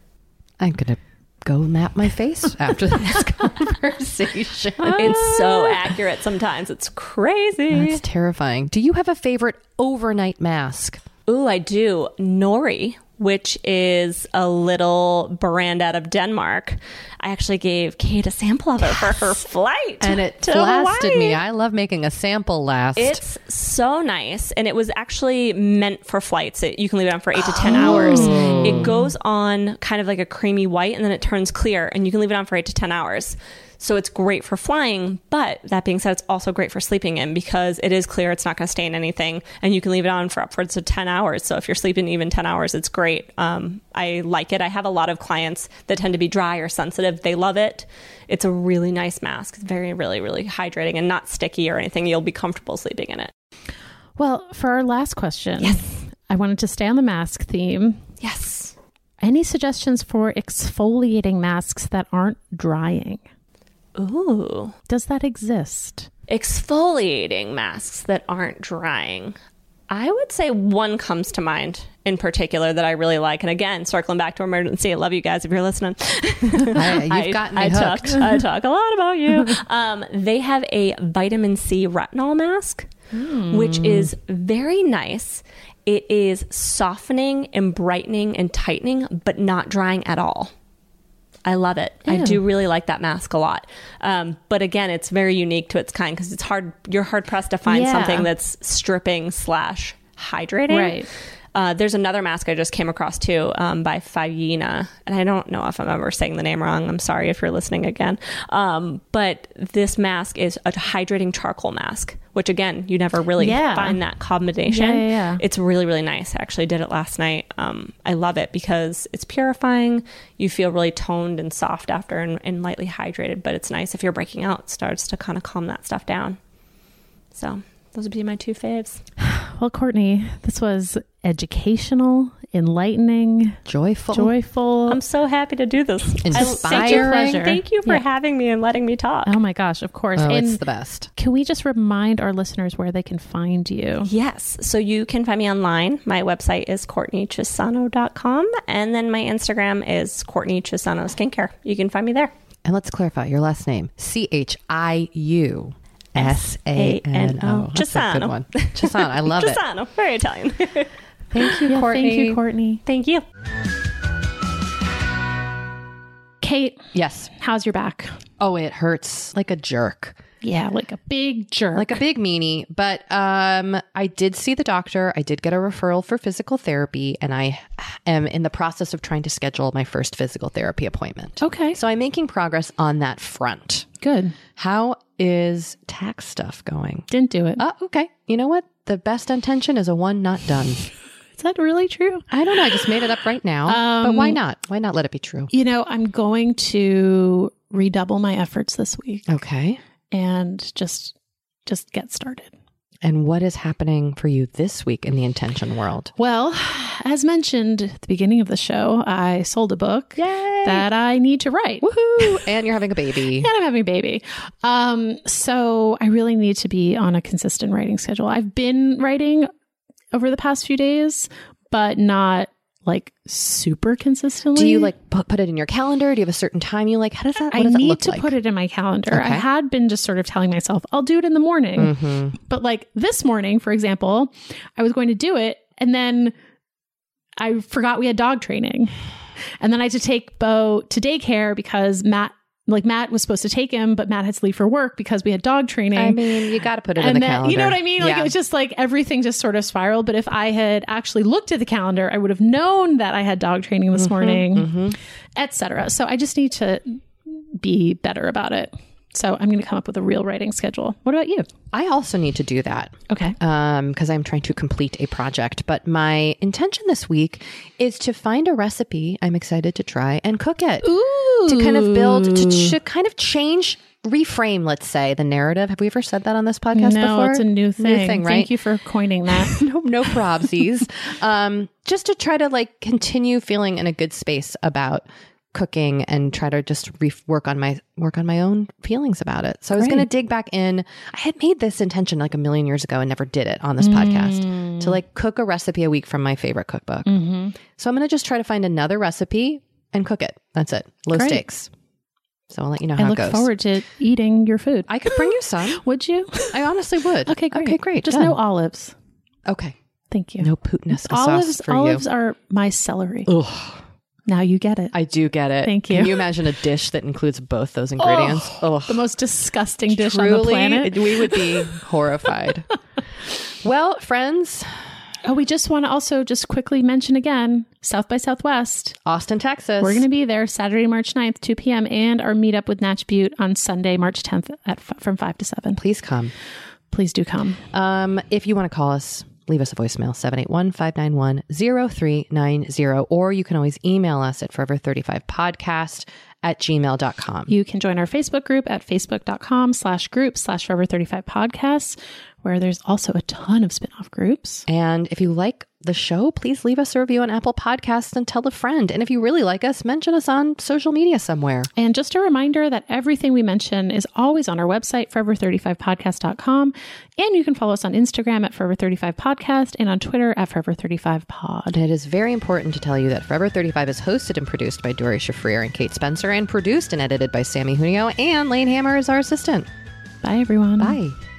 I'm going to go map my face after this conversation. It's so accurate sometimes. It's crazy. That's terrifying. Do you have a favorite overnight mask? Ooh, I do. Nuori, which is a little brand out of Denmark. I actually gave Kate a sample of it for her flight. And it lasted me. I love making a sample last. It's so nice. And it was actually meant for flights. It, you can leave it on for eight to 10 hours. It oh. goes on kind of like a creamy white and then it turns clear. And you can leave it on for eight to 10 hours. So it's great for flying. But that being said, it's also great for sleeping in because it is clear. It's not going to stain anything. And you can leave it on for upwards of 10 hours. So if you're sleeping even 10 hours, it's great. Um, I like it. I have a lot of clients that tend to be dry or sensitive. They love it. It's a really nice mask. It's very, really, really hydrating and not sticky or anything. You'll be comfortable sleeping in it. Well, for our last question, yes. I wanted to stay on the mask theme. Yes. Any suggestions for exfoliating masks that aren't drying? Ooh. Does that exist? Exfoliating masks that aren't drying. I would say one comes to mind in particular that I really like. And again, circling back to Emerginc, I love you guys if you're listening. I- you've I- gotten me I hooked. Talk, I talk a lot about you. um, they have a vitamin C retinol mask, which is very nice. It is softening and brightening and tightening, but not drying at all. I love it. I do really like that mask a lot. Um, but again, it's very unique to its kind because it's hard. You're hard pressed to find Yeah. something that's stripping slash hydrating. Right. Uh, there's another mask I just came across too um, by Favina, and I don't know if I'm ever saying the name wrong. I'm sorry if you're listening again. Um, but this mask is a hydrating charcoal mask, which again, you never really Yeah. find that combination. Yeah, yeah, yeah. It's really, really nice. I actually did it last night. Um, I love it because it's purifying. You feel really toned and soft after and, and lightly hydrated, but it's nice if you're breaking out, it starts to kind of calm that stuff down. So those would be my two faves. Well, Courtney, this was educational, enlightening, Joyful. joyful. I'm so happy to do this. I- Inspiring. Thank you, for, thank you for Yeah. having me and letting me talk. oh my gosh, of course. Oh, and it's the best. can we just remind our listeners where they can find you? Yes. So you can find me online. My website is CourtneyChiusano.com. And then my Instagram is Courtney Chiusano Skincare. You can find me there. And let's clarify your last name C H I U S A N O. That's a good Chiusano. one. Chiusano. I love it. Chiusano. Very Italian. Thank you, Yeah, Courtney. Thank you, Courtney. Thank you. Kate, Yes. how's your back? Oh, it hurts like a jerk. Yeah, like a big jerk. like a big meanie. But um, I did see the doctor. I did get a referral for physical therapy, and I am in the process of trying to schedule my first physical therapy appointment. okay, So I'm making progress on that front. Good. How is tax stuff going? Didn't do it. Oh, okay. You know what? The best intention is a one not done. Is that really true? I don't know. I just made it up right now. but why Um, not? Why not let it be true? You know, I'm going to redouble my efforts this week Okay. and just just get started. And what is happening for you this week in the intention world? Well, as mentioned at the beginning of the show, I sold a book Yay! that I need to write. Woohoo! And you're having a baby. And I'm having a baby. Um, so I really need to be on a consistent writing schedule. I've been writing over the past few days, but not like super consistently. Do you like put, put it in your calendar? Do you have a certain time you like? How does that? What I does that need look to like? put it in my calendar. I had been just sort of telling myself, I'll do it in the morning. Mhm. But like this morning, for example, I was going to do it and then I forgot we had dog training. And then I had to take Bo to daycare because Matt, like Matt was supposed to take him, but Matt had to leave for work because we had dog training. I mean, you got to put it in and the then, calendar. you know what I mean? Like Yeah. it was just like everything just sort of spiraled. But if I had actually looked at the calendar, I would have known that I had dog training this morning, mhm. etc. So I just need to be better about it. So I'm going to come up with a real writing schedule. What about you? I also need to do that. Okay. um, because I'm trying to complete a project. But my intention this week is to find a recipe I'm excited to try and cook it. Ooh. To kind of build, to, kind of change, reframe, let's say, the narrative. Have we ever said that on this podcast no, before? it's a new thing. thing, right? Thank you for coining that. no, no probsies. um, just to try to like continue feeling in a good space about cooking and try to just re- work on my work on my own feelings about it. So I was going to dig back in. I had made this intention like a million years ago and never did it on this podcast to like cook a recipe a week from my favorite cookbook. mm-hmm. So I'm going to just try to find another recipe and cook it. That's it. Low Great. stakes. So I'll let you know I how look it goes. forward to eating your food. I could bring you some. Would you? I honestly would. Okay, great. Okay, great. Just Done. no olives. Okay. Thank you. No puttanesca olives. sauce for olives you. are my celery. Ugh. Now you get it. I do get it. Thank you. Can you imagine a dish that includes both those ingredients? Ugh. the most disgusting dish on the planet. we would be horrified. well, friends, Oh, we just want to also just quickly mention again South by Southwest. Austin, Texas. We're going to be there Saturday, March 9th, 2 p.m., and our meetup with Natch Beaut on Sunday, March 10th at f- from 5 to 7. Please come. Please do come. Um, if you want to call us, leave us a voicemail 781-591-0390 or you can always email us at forever35podcast at gmail.com. You can join our Facebook group at facebook.com slash group slash forever 35 podcasts, where there's also a ton of spin-off groups. And if you like the show, please leave us a review on Apple Podcasts and tell a friend. And if you really like us, mention us on social media somewhere. And just a reminder that everything we mention is always on our website, forever35podcast.com. And you can follow us on Instagram at forever35podcast and on Twitter at forever35pod. And it is very important to tell you that Forever 35 is hosted and produced by Doree Shafrir and Kate Spencer and produced and edited by Sammy Junio and Lane Hammer is our assistant. Bye, everyone. Bye.